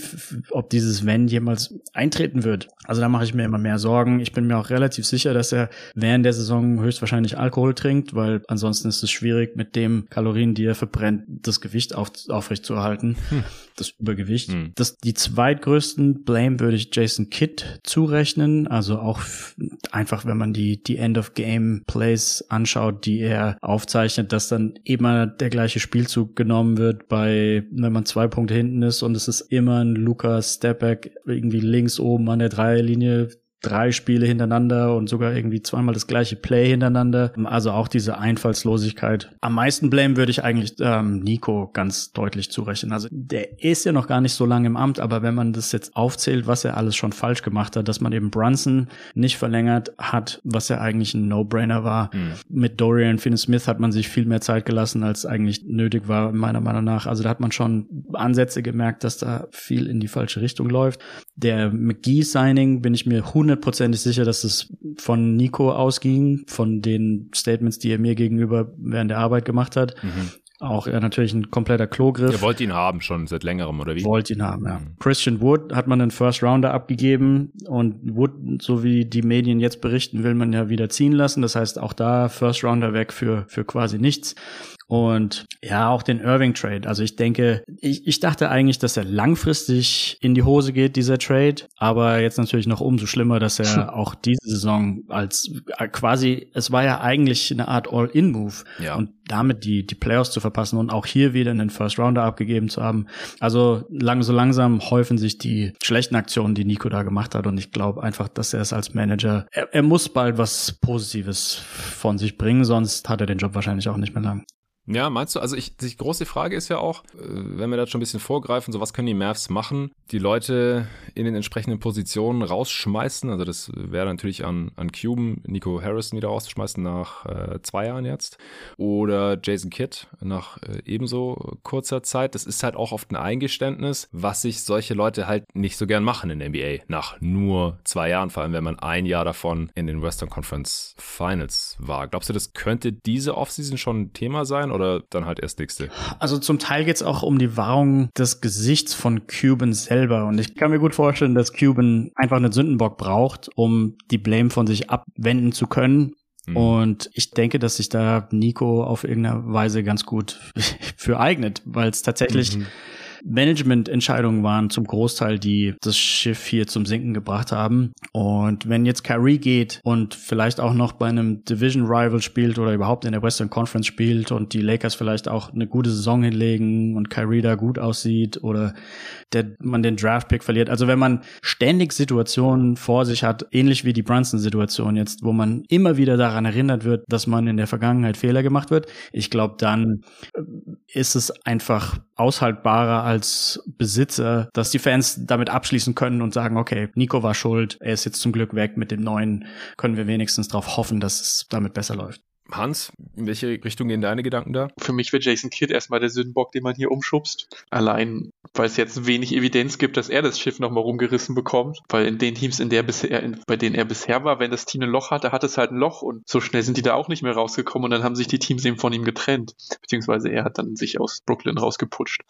ob dieses wenn jemals eintreten wird. Also da mache ich mir immer mehr Sorgen. Ich bin mir auch relativ sicher, dass er während der Saison höchstwahrscheinlich Alkohol trinkt, weil Ansonsten ist es schwierig, mit dem Kalorien, die er verbrennt, das Gewicht auf, aufrecht zu erhalten. Hm. Das Übergewicht. Hm. Das, die zweitgrößten Blame würde ich Jason Kidd zurechnen. Also auch einfach, wenn man die, die End-of-Game-Plays anschaut, die er aufzeichnet, dass dann immer der gleiche Spielzug genommen wird bei, wenn man zwei Punkte hinten ist und es ist immer ein Lukas Stepback irgendwie links oben an der Dreierlinie drei Spiele hintereinander und sogar irgendwie zweimal das gleiche Play hintereinander. Also auch diese Einfallslosigkeit. Am meisten Blame würde ich eigentlich ähm, Nico ganz deutlich zurechnen. Also der ist ja noch gar nicht so lange im Amt, aber wenn man das jetzt aufzählt, was er alles schon falsch gemacht hat, dass man eben Brunson nicht verlängert hat, was ja eigentlich ein No-Brainer war. Mhm. Mit Dorian Finney-Smith hat man sich viel mehr Zeit gelassen, als eigentlich nötig war, meiner Meinung nach. Also da hat man schon Ansätze gemerkt, dass da viel in die falsche Richtung läuft. Der McGee-Signing bin ich mir 100 hundertprozentig sicher, dass es von Nico ausging, von den Statements, die er mir gegenüber während der Arbeit gemacht hat. Mhm. Auch ja, natürlich ein kompletter Klogriff. Ihr wollt ihn haben schon seit längerem, oder wie? Wollt ihn haben, ja. Mhm. Christian Wood hat man einen First Rounder abgegeben und Wood, so wie die Medien jetzt berichten, will man ja wieder ziehen lassen. Das heißt, auch da First Rounder weg für, für quasi nichts. Und ja, auch den Irving-Trade. Also ich denke, ich, ich dachte eigentlich, dass er langfristig in die Hose geht, dieser Trade. Aber jetzt natürlich noch umso schlimmer, dass er <laughs> auch diese Saison als äh, quasi, es war ja eigentlich eine Art All-In-Move. Ja. Und damit die, die Playoffs zu verpassen und auch hier wieder einen First Rounder abgegeben zu haben. Also lang, so langsam häufen sich die schlechten Aktionen, die Nico da gemacht hat. Und ich glaube einfach, dass er es als Manager, er, er muss bald was Positives von sich bringen, sonst hat er den Job wahrscheinlich auch nicht mehr lang. Ja, meinst du? Also ich, die große Frage ist ja auch, äh, wenn wir da schon ein bisschen vorgreifen, so was können die Mavs machen? Die Leute in den entsprechenden Positionen rausschmeißen. Also das wäre natürlich an, an Cuban, Nico Harrison wieder rauszuschmeißen nach äh, zwei Jahren jetzt. Oder Jason Kidd nach äh, ebenso kurzer Zeit. Das ist halt auch oft ein Eingeständnis, was sich solche Leute halt nicht so gern machen in der NBA. Nach nur zwei Jahren, vor allem wenn man ein Jahr davon in den Western Conference Finals war. Glaubst du, das könnte diese Offseason schon ein Thema sein? Oder dann halt erst nächste? Also zum Teil geht es auch um die Wahrung des Gesichts von Cuban selber. Und ich kann mir gut vorstellen, dass Cuban einfach einen Sündenbock braucht, um die Blame von sich abwenden zu können. Mhm. Und ich denke, dass sich da Nico auf irgendeine Weise ganz gut <laughs> für eignet, weil es tatsächlich mhm Management-Entscheidungen waren zum Großteil, die das Schiff hier zum Sinken gebracht haben. Und wenn jetzt Kyrie geht und vielleicht auch noch bei einem Division-Rival spielt oder überhaupt in der Western Conference spielt und die Lakers vielleicht auch eine gute Saison hinlegen und Kyrie da gut aussieht oder der, man den Draft-Pick verliert. Also wenn man ständig Situationen vor sich hat, ähnlich wie die Brunson-Situation jetzt, wo man immer wieder daran erinnert wird, dass man in der Vergangenheit Fehler gemacht wird, ich glaube, dann ist es einfach aushaltbarer als Besitzer, dass die Fans damit abschließen können und sagen, okay, Nico war schuld, er ist jetzt zum Glück weg mit dem neuen, können wir wenigstens darauf hoffen, dass es damit besser läuft. Hans, in welche Richtung gehen deine Gedanken da? Für mich wäre Jason Kidd erstmal der Sündenbock, den man hier umschubst. Allein, weil es jetzt wenig Evidenz gibt, dass er das Schiff nochmal rumgerissen bekommt. Weil in den Teams, in der bisher, in, bei denen er bisher war, wenn das Team ein Loch hatte, hat es halt ein Loch und so schnell sind die da auch nicht mehr rausgekommen und dann haben sich die Teams eben von ihm getrennt. Beziehungsweise er hat dann sich aus Brooklyn rausgeputscht.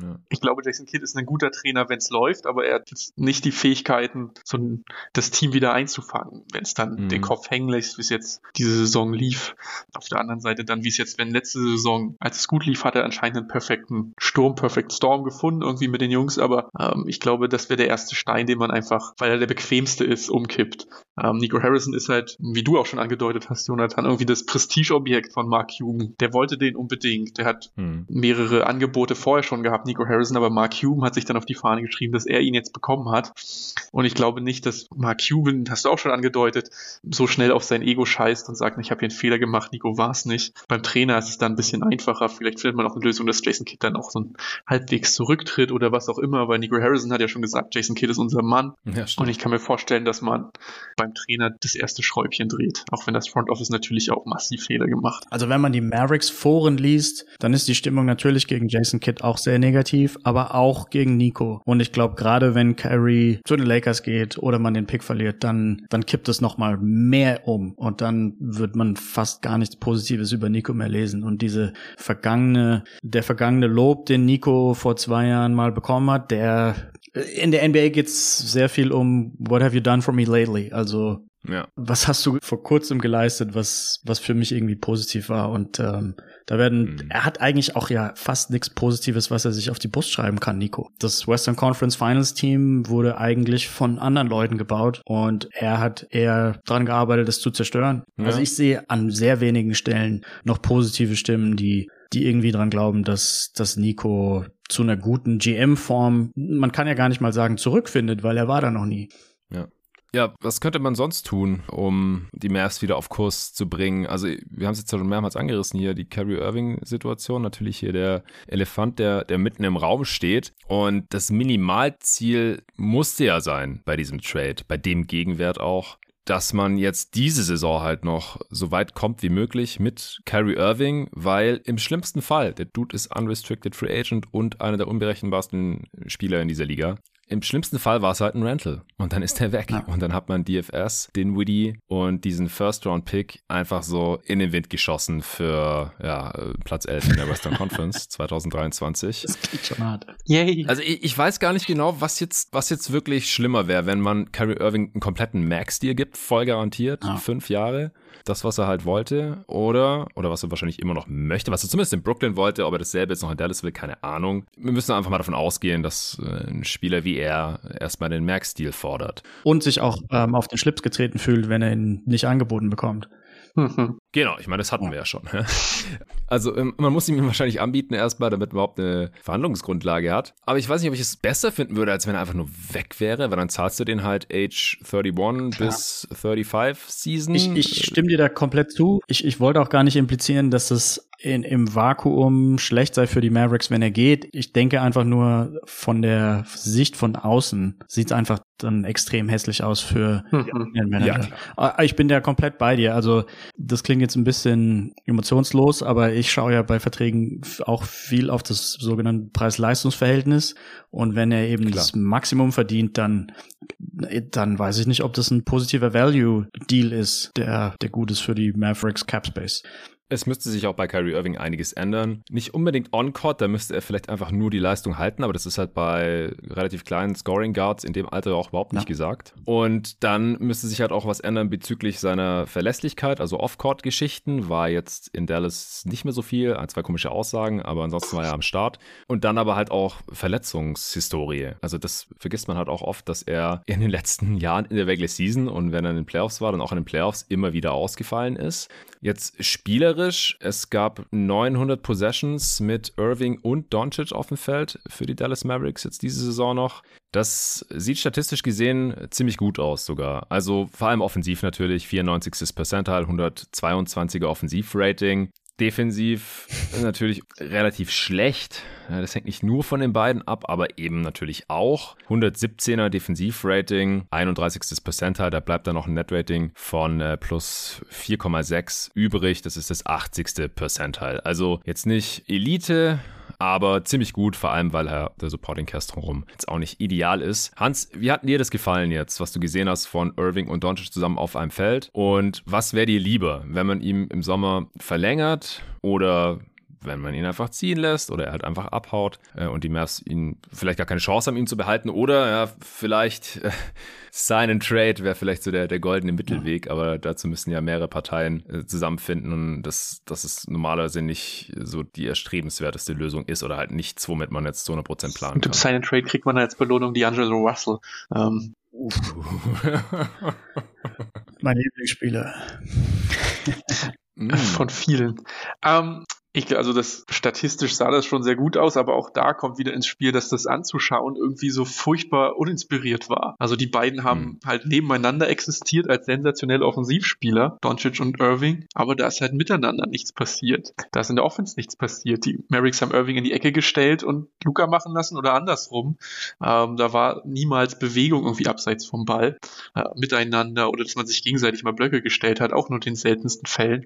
Ja. Ich glaube, Jason Kidd ist ein guter Trainer, wenn es läuft, aber er hat jetzt nicht die Fähigkeiten, so das Team wieder einzufangen, wenn es dann mhm. den Kopf hängen lässt, wie es jetzt diese Saison lief. Auf der anderen Seite dann, wie es jetzt, wenn letzte Saison, als es gut lief, hat er anscheinend einen perfekten Sturm, Perfect Storm gefunden, irgendwie mit den Jungs, aber ähm, ich glaube, das wäre der erste Stein, den man einfach, weil er der bequemste ist, umkippt. Ähm, Nico Harrison ist halt, wie du auch schon angedeutet hast, Jonathan, irgendwie das Prestigeobjekt von Mark Cuban. Der wollte den unbedingt. Der hat hm. mehrere Angebote vorher schon gehabt, Nico Harrison, aber Mark Cuban hat sich dann auf die Fahne geschrieben, dass er ihn jetzt bekommen hat. Und ich glaube nicht, dass Mark Cuban, hast du auch schon angedeutet, so schnell auf sein Ego scheißt und sagt, ich habe hier einen Fehler gemacht, Nico war es nicht. Beim Trainer ist es dann ein bisschen einfacher. Vielleicht findet man auch eine Lösung, dass Jason Kidd dann auch so ein halbwegs zurücktritt oder was auch immer, weil Nico Harrison hat ja schon gesagt, Jason Kidd ist unser Mann. Ja, und ich kann mir vorstellen, dass man beim Trainer das erste Schräubchen dreht, auch wenn das Front Office natürlich auch massiv Fehler gemacht. Also wenn man die Mavericks Foren liest, dann ist die Stimmung natürlich gegen Jason Kidd auch sehr negativ, aber auch gegen Nico. Und ich glaube, gerade wenn Kyrie zu den Lakers geht oder man den Pick verliert, dann, dann kippt es nochmal mehr um und dann wird man fast gar nichts Positives über Nico mehr lesen. Und diese vergangene, der vergangene Lob, den Nico vor zwei Jahren mal bekommen hat, der in der NBA geht's sehr viel um What have you done for me lately? Also ja. was hast du vor kurzem geleistet, was was für mich irgendwie positiv war und ähm, da werden mhm. er hat eigentlich auch ja fast nichts Positives, was er sich auf die Brust schreiben kann, Nico. Das Western Conference Finals Team wurde eigentlich von anderen Leuten gebaut und er hat eher dran gearbeitet, es zu zerstören. Ja. Also ich sehe an sehr wenigen Stellen noch positive Stimmen, die die irgendwie dran glauben, dass, dass Nico zu einer guten GM-Form, man kann ja gar nicht mal sagen, zurückfindet, weil er war da noch nie. Ja. Ja, was könnte man sonst tun, um die Mavs wieder auf Kurs zu bringen? Also, wir haben es jetzt schon mehrmals angerissen hier, die Kyrie Irving-Situation. Natürlich hier der Elefant, der, der mitten im Raum steht. Und das Minimalziel musste ja sein bei diesem Trade, bei dem Gegenwert auch, dass man jetzt diese Saison halt noch so weit kommt wie möglich mit Kyrie Irving, weil im schlimmsten Fall, der Dude ist unrestricted free agent und einer der unberechenbarsten Spieler in dieser Liga. Im schlimmsten Fall war es halt ein Rental und dann ist er weg. Ja. Und dann hat man DFS, den Woody und diesen First-Round-Pick einfach so in den Wind geschossen für ja, Platz 11 in der Western Conference <laughs> 2023. Das klingt schon hart. Yay. Also ich, ich, weiß gar nicht genau, was jetzt, was jetzt wirklich schlimmer wäre, wenn man Kyrie Irving einen kompletten Max-Deal gibt, voll garantiert, ja. fünf Jahre das, was er halt wollte, oder, oder was er wahrscheinlich immer noch möchte, was er zumindest in Brooklyn wollte, ob er dasselbe jetzt noch in Dallas will, keine Ahnung. Wir müssen einfach mal davon ausgehen, dass äh, ein Spieler wie er erstmal den Max-Deal fordert. Und sich auch ähm, auf den Schlips getreten fühlt, wenn er ihn nicht angeboten bekommt. Mhm. Genau, ich meine, das hatten wir ja schon. Also ähm, man muss ihm wahrscheinlich anbieten erstmal, damit man überhaupt eine Verhandlungsgrundlage hat. Aber ich weiß nicht, ob ich es besser finden würde, als wenn er einfach nur weg wäre, weil dann zahlst du den halt Age 31 Klar. bis 35 Season. Ich, ich stimme dir da komplett zu. Ich, ich wollte auch gar nicht implizieren, dass es in, im Vakuum schlecht sei für die Mavericks, wenn er geht. Ich denke einfach nur von der Sicht von außen sieht es einfach dann extrem hässlich aus für mhm. den Manager. Ja, ah, ich bin da komplett bei dir. Also das klingt jetzt ein bisschen emotionslos, aber ich schaue ja bei Verträgen auch viel auf das sogenannte Preis-Leistungs-Verhältnis. Und wenn er eben klar. das Maximum verdient, dann dann weiß ich nicht, ob das ein positiver Value-Deal ist, der, der gut ist für die Mavericks Cap Space. Es müsste sich auch bei Kyrie Irving einiges ändern. Nicht unbedingt on-court, da müsste er vielleicht einfach nur die Leistung halten, aber das ist halt bei relativ kleinen Scoring Guards in dem Alter auch überhaupt nicht ja. gesagt. Und dann müsste sich halt auch was ändern bezüglich seiner Verlässlichkeit, also Off-Court-Geschichten. War jetzt in Dallas nicht mehr so viel, ein, zwei komische Aussagen, aber ansonsten war er am Start. Und dann aber halt auch Verletzungshistorie. Also das vergisst man halt auch oft, dass er in den letzten Jahren in der Regular Season und wenn er in den Playoffs war, dann auch in den Playoffs immer wieder ausgefallen ist. Jetzt spielerisch, es gab 900 Possessions mit Irving und Doncic auf dem Feld für die Dallas Mavericks jetzt diese Saison noch. Das sieht statistisch gesehen ziemlich gut aus sogar. Also vor allem offensiv natürlich, 94. Percentile, 122er Offensivrating. Defensiv natürlich relativ schlecht. Das hängt nicht nur von den beiden ab, aber eben natürlich auch. 117er Defensivrating, 31. Percentile, da bleibt dann noch ein Netrating von äh, plus 4,6 übrig. Das ist das 80. Percentile. Also jetzt nicht Elite, aber ziemlich gut, vor allem weil er der Supporting Cast drumherum jetzt auch nicht ideal ist. Hans, wie hat dir das gefallen jetzt, was du gesehen hast von Irving und Doncic zusammen auf einem Feld? Und was wäre dir lieber, wenn man ihm im Sommer verlängert oder wenn man ihn einfach ziehen lässt oder er halt einfach abhaut äh, und die Mavs ihn vielleicht gar keine Chance haben, ihn zu behalten oder ja, vielleicht äh, Sign and Trade wäre vielleicht so der, der goldene Mittelweg, aber dazu müssen ja mehrere Parteien äh, zusammenfinden und das, das ist normalerweise nicht so die erstrebenswerteste Lösung ist oder halt nichts, womit man jetzt zu 100% planen und kann. Sign and Trade kriegt man als Belohnung die Angelo Russell. Ähm. <laughs> mein Lieblingsspieler. <laughs> Von vielen. Ähm, ich, also das statistisch sah das schon sehr gut aus, aber auch da kommt wieder ins Spiel, dass das anzuschauen irgendwie so furchtbar uninspiriert war. Also die beiden haben mhm. halt nebeneinander existiert als sensationelle Offensivspieler, Doncic und Irving, aber da ist halt miteinander nichts passiert. Da ist in der Offense nichts passiert. Die Mavericks haben Irving in die Ecke gestellt und Luca machen lassen oder andersrum. Ähm, da war niemals Bewegung irgendwie abseits vom Ball äh, miteinander oder dass man sich gegenseitig mal Blöcke gestellt hat, auch nur in den seltensten Fällen.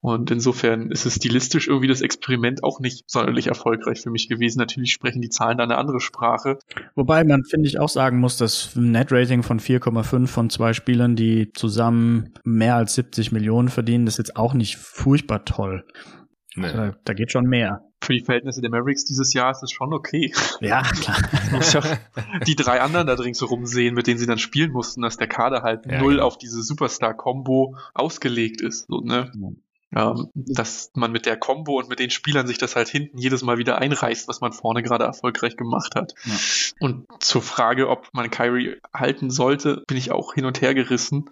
Und insofern ist es stilistisch irgendwie das Experiment auch nicht sonderlich erfolgreich für mich gewesen. Natürlich sprechen die Zahlen da eine andere Sprache. Wobei man, finde ich, auch sagen muss, dass ein Net-Rating von 4,5 von zwei Spielern, die zusammen mehr als 70 Millionen verdienen, das ist jetzt auch nicht furchtbar toll. Nee. Also, da geht schon mehr für die Verhältnisse der Mavericks dieses Jahr ist es schon okay. Ja, klar. <laughs> die drei anderen da drin so rumsehen, mit denen sie dann spielen mussten, dass der Kader halt ja, null genau. auf diese Superstar-Kombo ausgelegt ist. So, ne? Ähm, dass man mit der Combo und mit den Spielern sich das halt hinten jedes Mal wieder einreißt, was man vorne gerade erfolgreich gemacht hat. Ja. Und zur Frage, ob man Kyrie halten sollte, bin ich auch hin und her gerissen.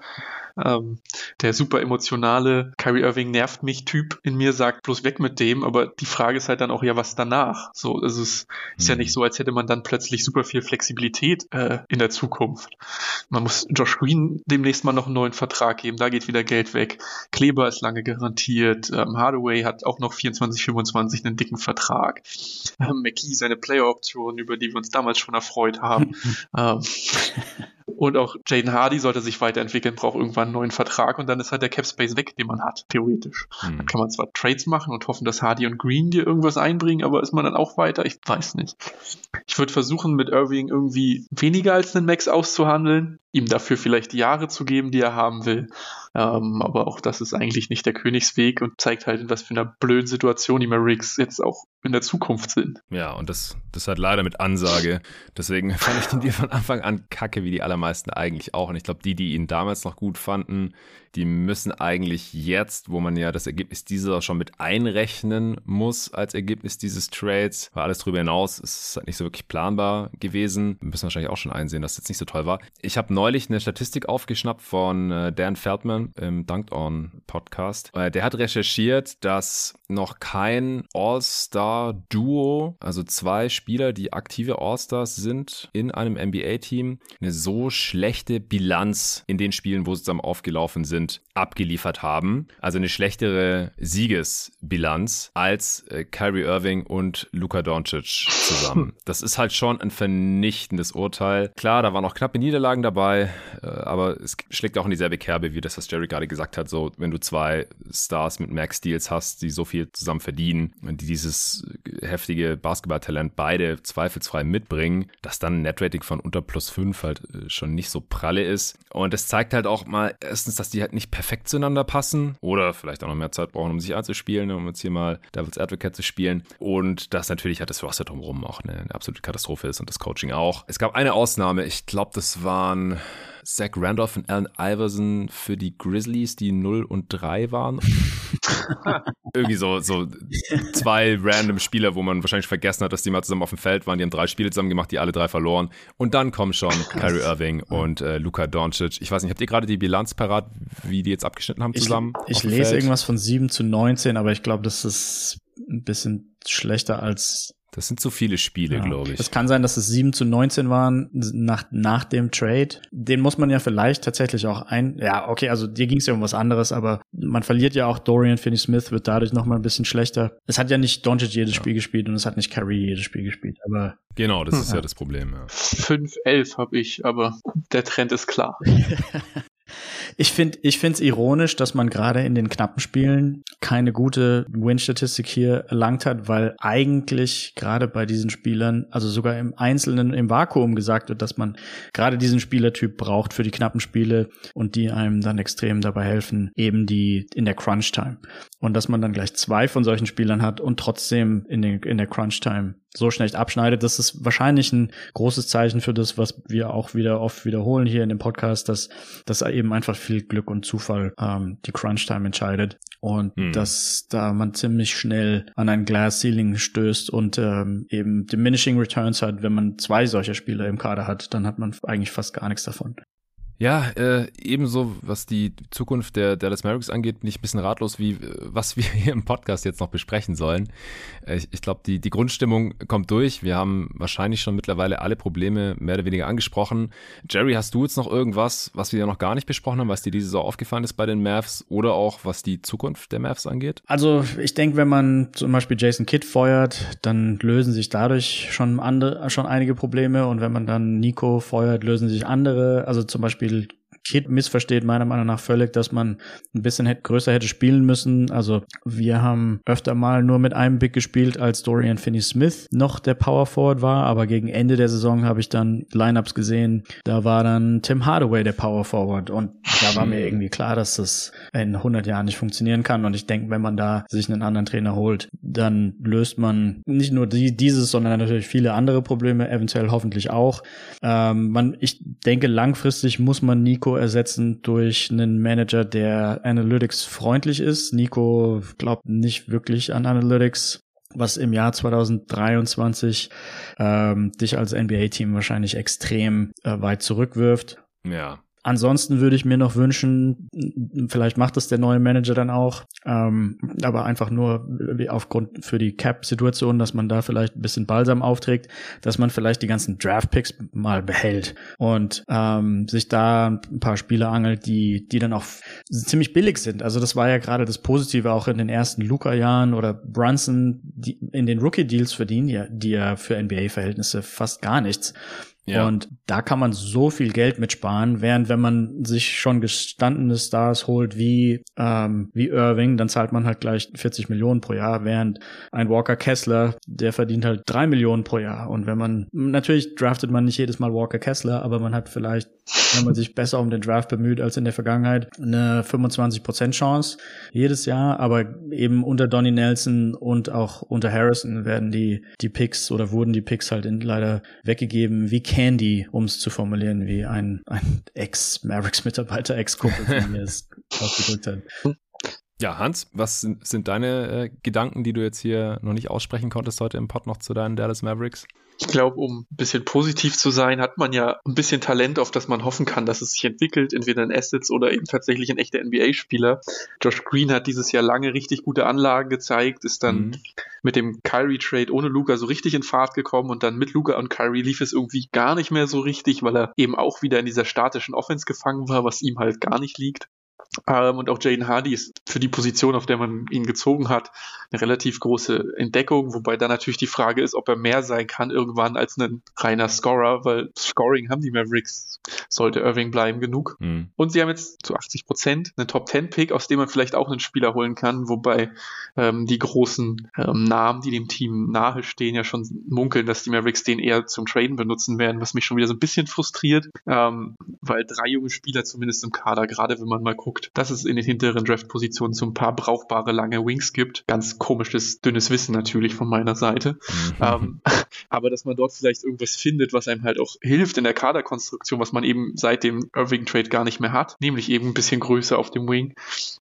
Ähm, der super emotionale Kyrie Irving nervt mich Typ in mir sagt bloß weg mit dem, aber die Frage ist halt dann auch ja, was danach? So, also es ist mhm. ja nicht so, als hätte man dann plötzlich super viel Flexibilität äh, in der Zukunft. Man muss Josh Green demnächst mal noch einen neuen Vertrag geben, da geht wieder Geld weg. Kleber ist lange garantiert. Ähm, Hardaway hat auch noch 24, 25 einen dicken Vertrag. Ähm, McKee seine Player-Option, über die wir uns damals schon erfreut haben. <laughs> ähm, und auch Jaden Hardy sollte sich weiterentwickeln, braucht irgendwann einen neuen Vertrag und dann ist halt der Cap Space weg, den man hat, theoretisch. Mhm. Dann kann man zwar Trades machen und hoffen, dass Hardy und Green dir irgendwas einbringen, aber ist man dann auch weiter? Ich weiß nicht. Ich würde versuchen, mit Irving irgendwie weniger als einen Max auszuhandeln, ihm dafür vielleicht die Jahre zu geben, die er haben will. Ähm, aber auch das ist eigentlich nicht der Königsweg und zeigt halt, in was für einer blöden Situation die Mavericks jetzt auch in der Zukunft sind. Ja, und das, das hat leider mit Ansage. Deswegen <laughs> fand ich den Deal von Anfang an kacke, wie die allermeisten eigentlich auch. Und ich glaube, die, die ihn damals noch gut fanden, die müssen eigentlich jetzt, wo man ja das Ergebnis dieser schon mit einrechnen muss als Ergebnis dieses Trades, war alles drüber hinaus, ist halt nicht so wirklich planbar gewesen. Wir müssen wahrscheinlich auch schon einsehen, dass das jetzt nicht so toll war. Ich habe neulich eine Statistik aufgeschnappt von äh, Dan Feldman im Dunked On Podcast. Äh, der hat recherchiert, dass noch kein All-Star-Duo, also zwei Spieler, die aktive All-Stars sind in einem NBA-Team, eine so schlechte Bilanz in den Spielen, wo sie zusammen aufgelaufen sind, abgeliefert haben. Also eine schlechtere Siegesbilanz als äh, Kyrie Irving und Luka Doncic zusammen. <laughs> Das ist halt schon ein vernichtendes Urteil. Klar, da waren auch knappe Niederlagen dabei, äh, aber es schlägt auch in dieselbe Kerbe wie das, was Jerry gerade gesagt hat. So, wenn du zwei Stars mit Max Deals hast, die so viel zusammen verdienen und die dieses heftige Basketballtalent beide zweifelsfrei mitbringen, dass dann ein Netrating von unter plus fünf halt äh, schon nicht so pralle ist. Und das zeigt halt auch mal erstens, dass die halt nicht perfekt zueinander passen oder vielleicht auch noch mehr Zeit brauchen, um sich anzuspielen, um jetzt hier mal Devil's Advocate zu spielen. Und dass natürlich halt das Roster drumherum auch eine, eine absolute Katastrophe ist und das Coaching auch. Es gab eine Ausnahme, ich glaube, das waren Zach Randolph und Allen Iverson für die Grizzlies, die 0 und 3 waren. <laughs> Irgendwie so, so zwei random Spieler, wo man wahrscheinlich vergessen hat, dass die mal zusammen auf dem Feld waren. Die haben drei Spiele zusammen gemacht, die alle drei verloren. Und dann kommen schon Kyrie Irving und äh, Luka Doncic. Ich weiß nicht, habt ihr gerade die Bilanz parat, wie die jetzt abgeschnitten haben zusammen? Ich, ich lese Feld? irgendwas von 7 zu 19, aber ich glaube, das ist ein bisschen schlechter als das sind zu viele Spiele, ja. glaube ich. Es kann sein, dass es 7 zu 19 waren nach, nach dem Trade. Den muss man ja vielleicht tatsächlich auch ein. Ja, okay, also dir ging es ja um was anderes, aber man verliert ja auch Dorian Finney-Smith, wird dadurch nochmal ein bisschen schlechter. Es hat ja nicht Doncic jedes ja. Spiel gespielt und es hat nicht Curry jedes Spiel gespielt, aber. Genau, das ist ja, ja das Problem, ja. 5-11 habe ich, aber der Trend ist klar. <laughs> Ich finde ich finde es ironisch, dass man gerade in den knappen Spielen keine gute Win-Statistik hier erlangt hat, weil eigentlich gerade bei diesen Spielern, also sogar im Einzelnen im Vakuum gesagt wird, dass man gerade diesen Spielertyp braucht für die knappen Spiele und die einem dann extrem dabei helfen, eben die in der Crunch-Time. Und dass man dann gleich zwei von solchen Spielern hat und trotzdem in, den, in der Crunch-Time so schlecht abschneidet. Das ist wahrscheinlich ein großes Zeichen für das, was wir auch wieder oft wiederholen hier in dem Podcast, dass, dass eben einfach viel Glück und Zufall ähm, die Crunch-Time entscheidet und hm. dass da man ziemlich schnell an ein Glass Ceiling stößt und ähm, eben diminishing returns hat. Wenn man zwei solcher Spieler im Kader hat, dann hat man eigentlich fast gar nichts davon. Ja, äh, ebenso was die Zukunft der Dallas Mavericks angeht, bin ich ein bisschen ratlos, wie was wir hier im Podcast jetzt noch besprechen sollen. Äh, ich ich glaube, die, die Grundstimmung kommt durch. Wir haben wahrscheinlich schon mittlerweile alle Probleme mehr oder weniger angesprochen. Jerry, hast du jetzt noch irgendwas, was wir ja noch gar nicht besprochen haben, was dir diese Saison aufgefallen ist bei den Mavs oder auch was die Zukunft der Mavs angeht? Also ich denke, wenn man zum Beispiel Jason Kidd feuert, dann lösen sich dadurch schon andere, schon einige Probleme und wenn man dann Nico feuert, lösen sich andere. Also zum Beispiel Beispiel Kid missversteht meiner Meinung nach völlig, dass man ein bisschen hätte, größer hätte spielen müssen. Also wir haben öfter mal nur mit einem Big gespielt, als Dorian Finney-Smith noch der Power Forward war, aber gegen Ende der Saison habe ich dann Lineups gesehen, da war dann Tim Hardaway der Power Forward und da war mir irgendwie klar, dass das in 100 Jahren nicht funktionieren kann und ich denke, wenn man da sich einen anderen Trainer holt, dann löst man nicht nur die, dieses, sondern natürlich viele andere Probleme, eventuell hoffentlich auch. Ähm, man, ich denke, langfristig muss man Nico ersetzen durch einen Manager, der Analytics freundlich ist. Nico glaubt nicht wirklich an Analytics was im Jahr 2023 ähm, dich als NBA-Team wahrscheinlich extrem äh, weit zurückwirft. Ja. Ansonsten würde ich mir noch wünschen, vielleicht macht das der neue Manager dann auch, ähm, aber einfach nur aufgrund für die Cap-Situation, dass man da vielleicht ein bisschen Balsam aufträgt, dass man vielleicht die ganzen Draft-Picks mal behält und ähm, sich da ein paar Spieler angelt, die, die dann auch ziemlich billig sind. Also das war ja gerade das Positive auch in den ersten Luca-Jahren oder Brunson, die in den Rookie-Deals verdienen ja, die ja für NBA-Verhältnisse fast gar nichts. Ja. Und da kann man so viel Geld mitsparen, während wenn man sich schon gestandene Stars holt wie, ähm, wie Irving, dann zahlt man halt gleich 40 Millionen pro Jahr, während ein Walker Kessler, der verdient halt drei Millionen pro Jahr. Und wenn man, natürlich draftet man nicht jedes Mal Walker Kessler, aber man hat vielleicht, wenn man sich besser um den Draft bemüht als in der Vergangenheit, eine 25% Chance jedes Jahr, aber eben unter Donnie Nelson und auch unter Harrison werden die, die Picks oder wurden die Picks halt in, leider weggegeben wie Candy, um es zu formulieren, wie ein, ein Ex-Mavericks-Mitarbeiter, Ex-Kumpel von mir es ausgedrückt hat. Ja, Hans, was sind, sind deine äh, Gedanken, die du jetzt hier noch nicht aussprechen konntest heute im Pod noch zu deinen Dallas Mavericks? Ich glaube, um ein bisschen positiv zu sein, hat man ja ein bisschen Talent, auf das man hoffen kann, dass es sich entwickelt, entweder in Assets oder eben tatsächlich ein echter NBA-Spieler. Josh Green hat dieses Jahr lange richtig gute Anlagen gezeigt, ist dann mhm. mit dem Kyrie-Trade ohne Luca so richtig in Fahrt gekommen und dann mit Luca und Kyrie lief es irgendwie gar nicht mehr so richtig, weil er eben auch wieder in dieser statischen Offense gefangen war, was ihm halt gar nicht liegt. Ähm, und auch Jaden Hardy ist für die Position, auf der man ihn gezogen hat, eine relativ große Entdeckung, wobei da natürlich die Frage ist, ob er mehr sein kann irgendwann als ein reiner Scorer, weil Scoring haben die Mavericks, sollte Irving bleiben, genug. Mhm. Und sie haben jetzt zu 80 Prozent einen Top-10-Pick, aus dem man vielleicht auch einen Spieler holen kann, wobei ähm, die großen ähm, Namen, die dem Team nahe stehen, ja schon munkeln, dass die Mavericks den eher zum Traden benutzen werden, was mich schon wieder so ein bisschen frustriert, ähm, weil drei junge Spieler zumindest im Kader, gerade wenn man mal guckt, dass es in den hinteren Draft-Positionen so ein paar brauchbare lange Wings gibt. Ganz komisches, dünnes Wissen natürlich von meiner Seite. Mhm. Ähm, <laughs> aber dass man dort vielleicht irgendwas findet, was einem halt auch hilft in der Kaderkonstruktion, was man eben seit dem Irving-Trade gar nicht mehr hat, nämlich eben ein bisschen Größe auf dem Wing.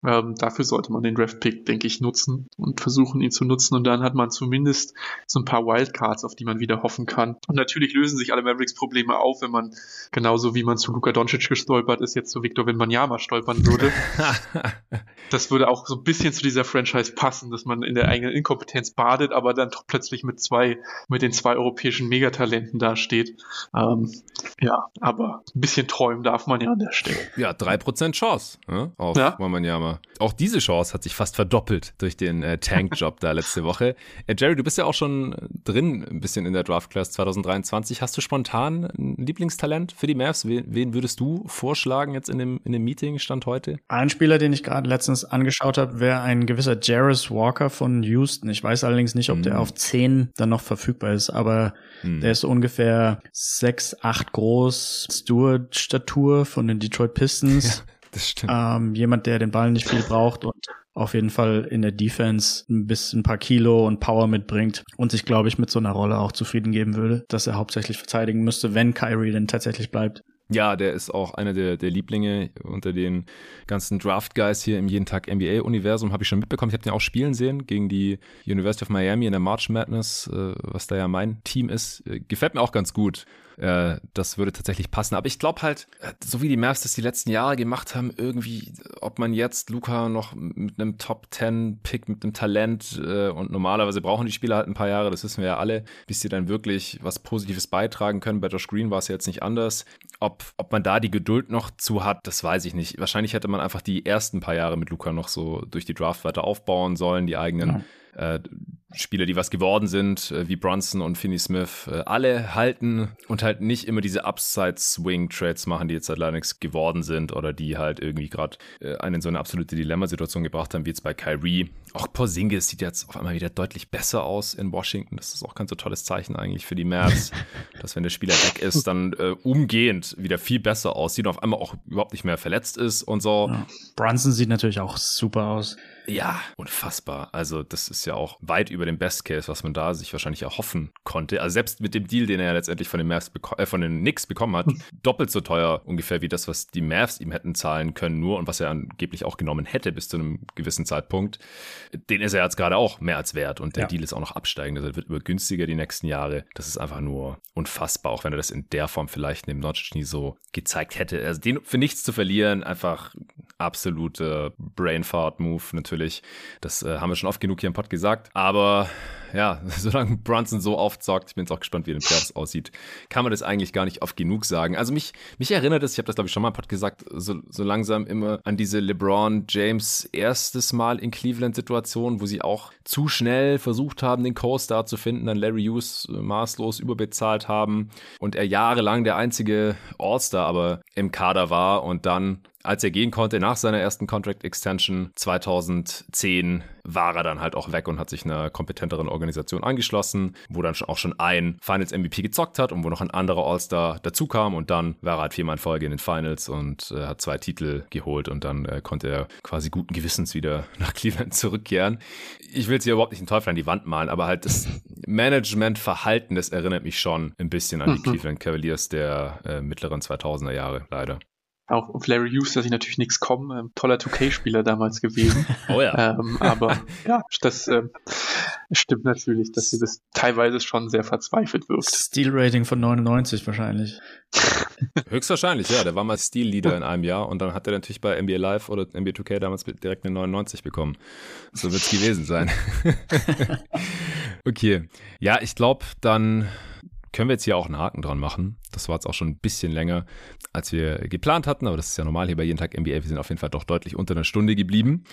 Ähm, dafür sollte man den Draft-Pick, denke ich, nutzen und versuchen, ihn zu nutzen. Und dann hat man zumindest so ein paar Wildcards, auf die man wieder hoffen kann. Und natürlich lösen sich alle Mavericks-Probleme auf, wenn man genauso wie man zu Luka Doncic gestolpert ist, jetzt zu Victor Wembanyama stolpern würde. <laughs> das würde auch so ein bisschen zu dieser Franchise passen, dass man in der eigenen Inkompetenz badet, aber dann doch plötzlich mit zwei, mit den zwei europäischen Megatalenten dasteht. Ähm, ja, aber ein bisschen träumen darf man ja an der Stelle. Ja, drei Prozent Chance ne, auf ja. Wamanyama. Auch diese Chance hat sich fast verdoppelt durch den äh, Tank-Job da letzte Woche. Äh, Jerry, du bist ja auch schon drin ein bisschen in der Draft-Class 2023. Hast du spontan ein Lieblingstalent für die Mavs? Wen, wen würdest du vorschlagen jetzt in dem, in dem Meeting Stand heute? Ein Spieler, den ich gerade letztens angeschaut habe, wäre ein gewisser Jarris Walker von Houston. Ich weiß allerdings nicht, ob mm. der mhm. auf 10 dann noch verfügbar ist, aber mm. der ist ungefähr 6, 8 groß, Stewart-Statur von den Detroit Pistons. <laughs> das stimmt. Ähm, jemand, der den Ball nicht viel braucht und auf jeden Fall in der Defense ein bisschen ein paar Kilo und Power mitbringt und sich, glaube ich, mit so einer Rolle auch zufrieden geben würde, dass er hauptsächlich verteidigen müsste, wenn Kyrie denn tatsächlich bleibt. Ja, der ist auch einer der, der Lieblinge unter den ganzen Draft-Guys hier im jeden Tag NBA-Universum, habe ich schon mitbekommen. Ich habe den auch spielen sehen gegen die University of Miami in der March Madness, äh, was da ja mein Team ist. Äh, gefällt mir auch ganz gut. Äh, das würde tatsächlich passen. Aber ich glaube halt, äh, so wie die Mavs das die letzten Jahre gemacht haben, irgendwie, ob man jetzt Luca noch mit einem Top 10 Pick, mit einem Talent äh, und normalerweise brauchen die Spieler halt ein paar Jahre, das wissen wir ja alle, bis sie dann wirklich was Positives beitragen können. Bei Josh Green war es ja jetzt nicht anders. Ob, ob man da die Geduld noch zu hat, das weiß ich nicht. Wahrscheinlich hätte man einfach die ersten paar Jahre mit Luca noch so durch die Draft weiter aufbauen sollen, die eigenen. Ja äh, Spieler, die was geworden sind, äh, wie Brunson und Finney Smith, äh, alle halten und halt nicht immer diese Upside-Swing-Trades machen, die jetzt seit nichts geworden sind oder die halt irgendwie gerade äh, einen in so eine absolute Dilemmasituation gebracht haben, wie jetzt bei Kyrie. Auch Porzingis sieht jetzt auf einmal wieder deutlich besser aus in Washington. Das ist auch kein so tolles Zeichen eigentlich für die Mavs, <laughs> dass wenn der Spieler weg ist, dann äh, umgehend wieder viel besser aussieht und auf einmal auch überhaupt nicht mehr verletzt ist und so. Ja. Brunson sieht natürlich auch super aus. Ja, unfassbar. Also das ist ja auch weit über dem Best Case, was man da sich wahrscheinlich erhoffen konnte. Also selbst mit dem Deal, den er ja letztendlich von den Mavs äh, von den Knicks bekommen hat, <laughs> doppelt so teuer ungefähr wie das, was die Mavs ihm hätten zahlen können, nur und was er angeblich auch genommen hätte bis zu einem gewissen Zeitpunkt. Den ist er jetzt gerade auch mehr als wert und der ja. Deal ist auch noch absteigend. Also er wird immer günstiger die nächsten Jahre. Das ist einfach nur unfassbar, auch wenn er das in der Form vielleicht neben Notch nie so gezeigt hätte. Also den für nichts zu verlieren, einfach absolute Brainfart-Move natürlich natürlich. Das äh, haben wir schon oft genug hier im Pod gesagt. Aber ja, <laughs> solange Brunson so oft sorgt, ich bin jetzt auch gespannt, wie den Playoffs aussieht, kann man das eigentlich gar nicht oft genug sagen. Also mich, mich erinnert es, ich habe das glaube ich schon mal im Pod gesagt, so, so langsam immer an diese LeBron James erstes Mal in Cleveland Situation, wo sie auch zu schnell versucht haben, den Co-Star zu finden, dann Larry Hughes maßlos überbezahlt haben und er jahrelang der einzige All-Star aber im Kader war und dann als er gehen konnte nach seiner ersten Contract Extension 2010, war er dann halt auch weg und hat sich einer kompetenteren Organisation angeschlossen, wo dann auch schon ein Finals MVP gezockt hat und wo noch ein anderer All-Star dazu kam und dann war er halt viermal in Folge in den Finals und äh, hat zwei Titel geholt und dann äh, konnte er quasi guten Gewissens wieder <laughs> nach Cleveland zurückkehren. Ich will jetzt hier überhaupt nicht den Teufel an die Wand malen, aber halt das Management-Verhalten, das erinnert mich schon ein bisschen an die mhm. <laughs> Cleveland Cavaliers der äh, mittleren 2000er Jahre, leider. Auch auf Larry Hughes dass ich natürlich nichts kommen. Ähm, toller 2K-Spieler damals gewesen. <laughs> Oh ja. Ähm, aber ja, das stimmt natürlich, dass sie das teilweise schon sehr verzweifelt wirkt. Steel-Rating von 99 wahrscheinlich. <laughs> Höchstwahrscheinlich, ja. Der war mal Steel-Leader in einem Jahr und dann hat er natürlich bei NBA Live oder NBA 2K damals direkt eine 99 bekommen. So wird es <laughs> gewesen sein. <laughs> okay. Ja, ich glaube, dann können wir jetzt hier auch einen Haken dran machen. Das war jetzt auch schon ein bisschen länger, als wir geplant hatten, aber das ist ja normal hier bei jeden Tag NBA. Wir sind auf jeden Fall doch deutlich unter einer Stunde geblieben.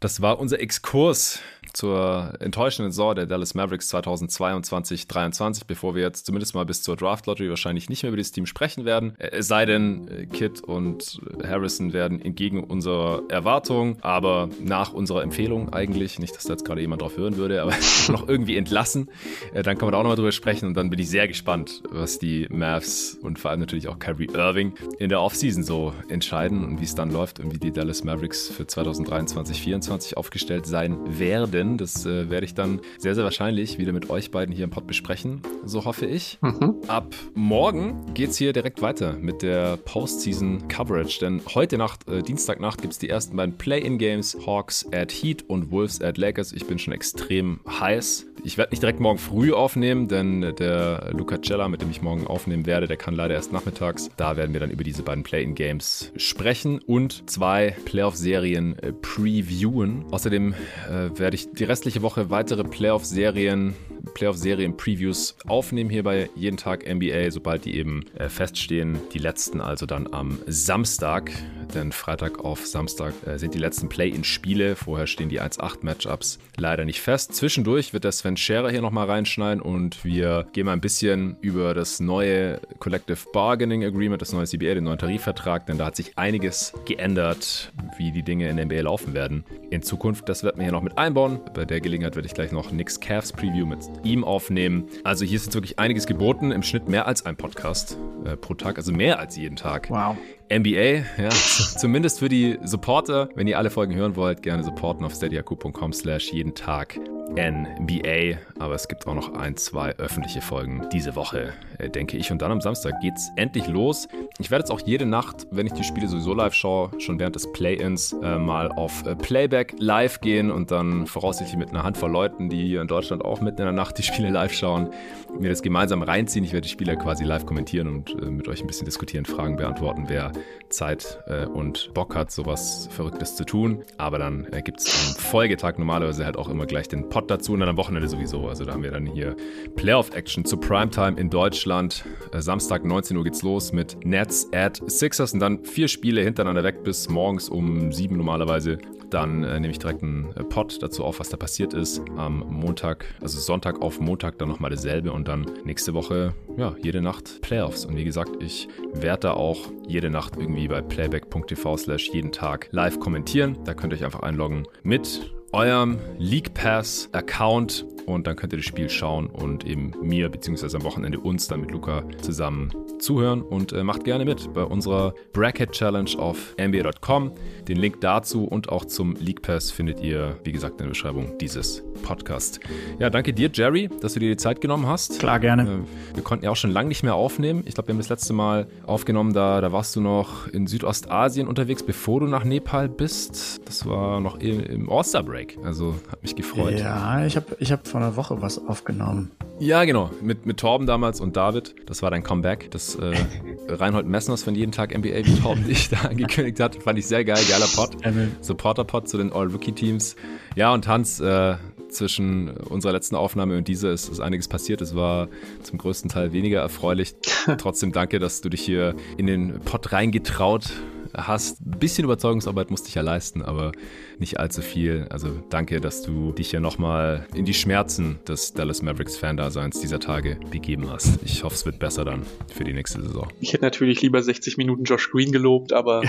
Das war unser Exkurs zur enttäuschenden Saison der Dallas Mavericks 2022-23, bevor wir jetzt zumindest mal bis zur Draft Lottery wahrscheinlich nicht mehr über das Team sprechen werden. Es sei denn, äh, Kit und Harrison werden entgegen unserer Erwartung, aber nach unserer Empfehlung eigentlich, nicht, dass da jetzt gerade jemand drauf hören würde, aber <laughs> noch irgendwie entlassen. Äh, dann können wir da auch nochmal drüber sprechen und dann bin ich sehr gespannt, was die Mavs und vor allem natürlich auch Kyrie Irving in der Offseason so entscheiden und wie es dann läuft und wie die Dallas Mavericks für 2023-24 aufgestellt sein werden denn das äh, werde ich dann sehr, sehr wahrscheinlich wieder mit euch beiden hier im Pod besprechen. So hoffe ich. Mhm. Ab morgen geht es hier direkt weiter mit der Postseason Coverage, denn heute Nacht, äh, Dienstagnacht, gibt es die ersten beiden Play-In-Games: Hawks at Heat und Wolves at Lakers. Ich bin schon extrem heiß. Ich werde nicht direkt morgen früh aufnehmen, denn der Luca Cella, mit dem ich morgen aufnehmen werde, der kann leider erst nachmittags. Da werden wir dann über diese beiden Play-In-Games sprechen und zwei Playoff-Serien äh, previewen. Außerdem äh, werde ich die restliche Woche weitere Playoff-Serien, Playoff-Serien-Previews aufnehmen hier bei Jeden Tag NBA, sobald die eben äh, feststehen. Die letzten also dann am Samstag, denn Freitag auf Samstag äh, sind die letzten Play-In-Spiele. Vorher stehen die 1-8-Matchups leider nicht fest. Zwischendurch wird der Sven Scherer hier nochmal reinschneiden und wir gehen mal ein bisschen über das neue Collective Bargaining Agreement, das neue CBA, den neuen Tarifvertrag, denn da hat sich einiges geändert, wie die Dinge in der NBA laufen werden. In Zukunft, das werden wir hier noch mit einbauen. Bei der Gelegenheit werde ich gleich noch Nick's Cavs Preview mit ihm aufnehmen. Also hier ist jetzt wirklich einiges geboten, im Schnitt mehr als ein Podcast äh, pro Tag, also mehr als jeden Tag. Wow. NBA, ja, <laughs> zumindest für die Supporter. Wenn ihr alle Folgen hören wollt, gerne supporten auf steadyhq.com slash jeden Tag NBA. Aber es gibt auch noch ein, zwei öffentliche Folgen diese Woche, äh, denke ich. Und dann am Samstag geht's endlich los. Ich werde jetzt auch jede Nacht, wenn ich die Spiele sowieso live schaue, schon während des Play-Ins äh, mal auf äh, Playback live gehen und dann voraussichtlich mit einer Handvoll Leuten, die hier in Deutschland auch mitten in der Nacht die Spiele live schauen, mir das gemeinsam reinziehen. Ich werde die Spiele quasi live kommentieren und äh, mit euch ein bisschen diskutieren, Fragen beantworten, wer Zeit äh, und Bock hat, sowas Verrücktes zu tun. Aber dann äh, gibt es am Folgetag normalerweise halt auch immer gleich den Pod dazu und dann am Wochenende sowieso. Also da haben wir dann hier Playoff-Action zu Primetime in Deutschland. Äh, Samstag 19 Uhr geht's los mit Nets at Sixers und dann vier Spiele hintereinander weg bis morgens um sieben normalerweise. Dann äh, nehme ich direkt einen äh, Pod dazu auf, was da passiert ist. Am Montag, also Sonntag auf Montag dann nochmal dasselbe und dann nächste Woche, ja, jede Nacht Playoffs. Und wie gesagt, ich werde da auch jede Nacht irgendwie bei playback.tv slash jeden Tag live kommentieren. Da könnt ihr euch einfach einloggen mit eurem League Pass Account und dann könnt ihr das Spiel schauen und eben mir beziehungsweise am Wochenende uns dann mit Luca zusammen zuhören und äh, macht gerne mit bei unserer Bracket Challenge auf NBA.com. Den Link dazu und auch zum League Pass findet ihr, wie gesagt, in der Beschreibung dieses Podcasts. Ja, danke dir, Jerry, dass du dir die Zeit genommen hast. Klar, gerne. Äh, wir konnten ja auch schon lange nicht mehr aufnehmen. Ich glaube, wir haben das letzte Mal aufgenommen, da, da warst du noch in Südostasien unterwegs, bevor du nach Nepal bist. Das war noch im All-Star Break Break. Also hat mich gefreut. Ja, ich habe ich hab vor einer Woche was aufgenommen. Ja, genau. Mit, mit Torben damals und David. Das war dein Comeback. Das äh, <laughs> Reinhold Messners von jeden Tag NBA, wie Torben dich da <laughs> angekündigt hat. Fand ich sehr geil. Geiler Pod. Supporter-Pod zu den All-Rookie-Teams. Ja, und Hans, äh, zwischen unserer letzten Aufnahme und dieser ist, ist einiges passiert. Es war zum größten Teil weniger erfreulich. <laughs> Trotzdem danke, dass du dich hier in den Pod reingetraut hast. Ein bisschen Überzeugungsarbeit musste ich ja leisten, aber nicht allzu viel. Also danke, dass du dich ja nochmal in die Schmerzen des Dallas Mavericks Fan-Daseins dieser Tage begeben hast. Ich hoffe, es wird besser dann für die nächste Saison. Ich hätte natürlich lieber 60 Minuten Josh Green gelobt, aber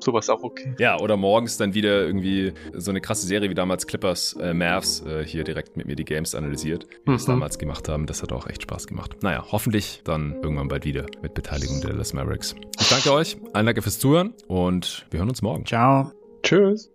sowas auch okay. Ja, oder morgens dann wieder irgendwie so eine krasse Serie wie damals Clippers, äh, Mavs, äh, hier direkt mit mir die Games analysiert, wie wir es mhm. damals gemacht haben. Das hat auch echt Spaß gemacht. Naja, hoffentlich dann irgendwann bald wieder mit Beteiligung der Dallas Mavericks. Ich danke euch, allen danke fürs Zuhören und wir hören uns morgen. Ciao. Tschüss.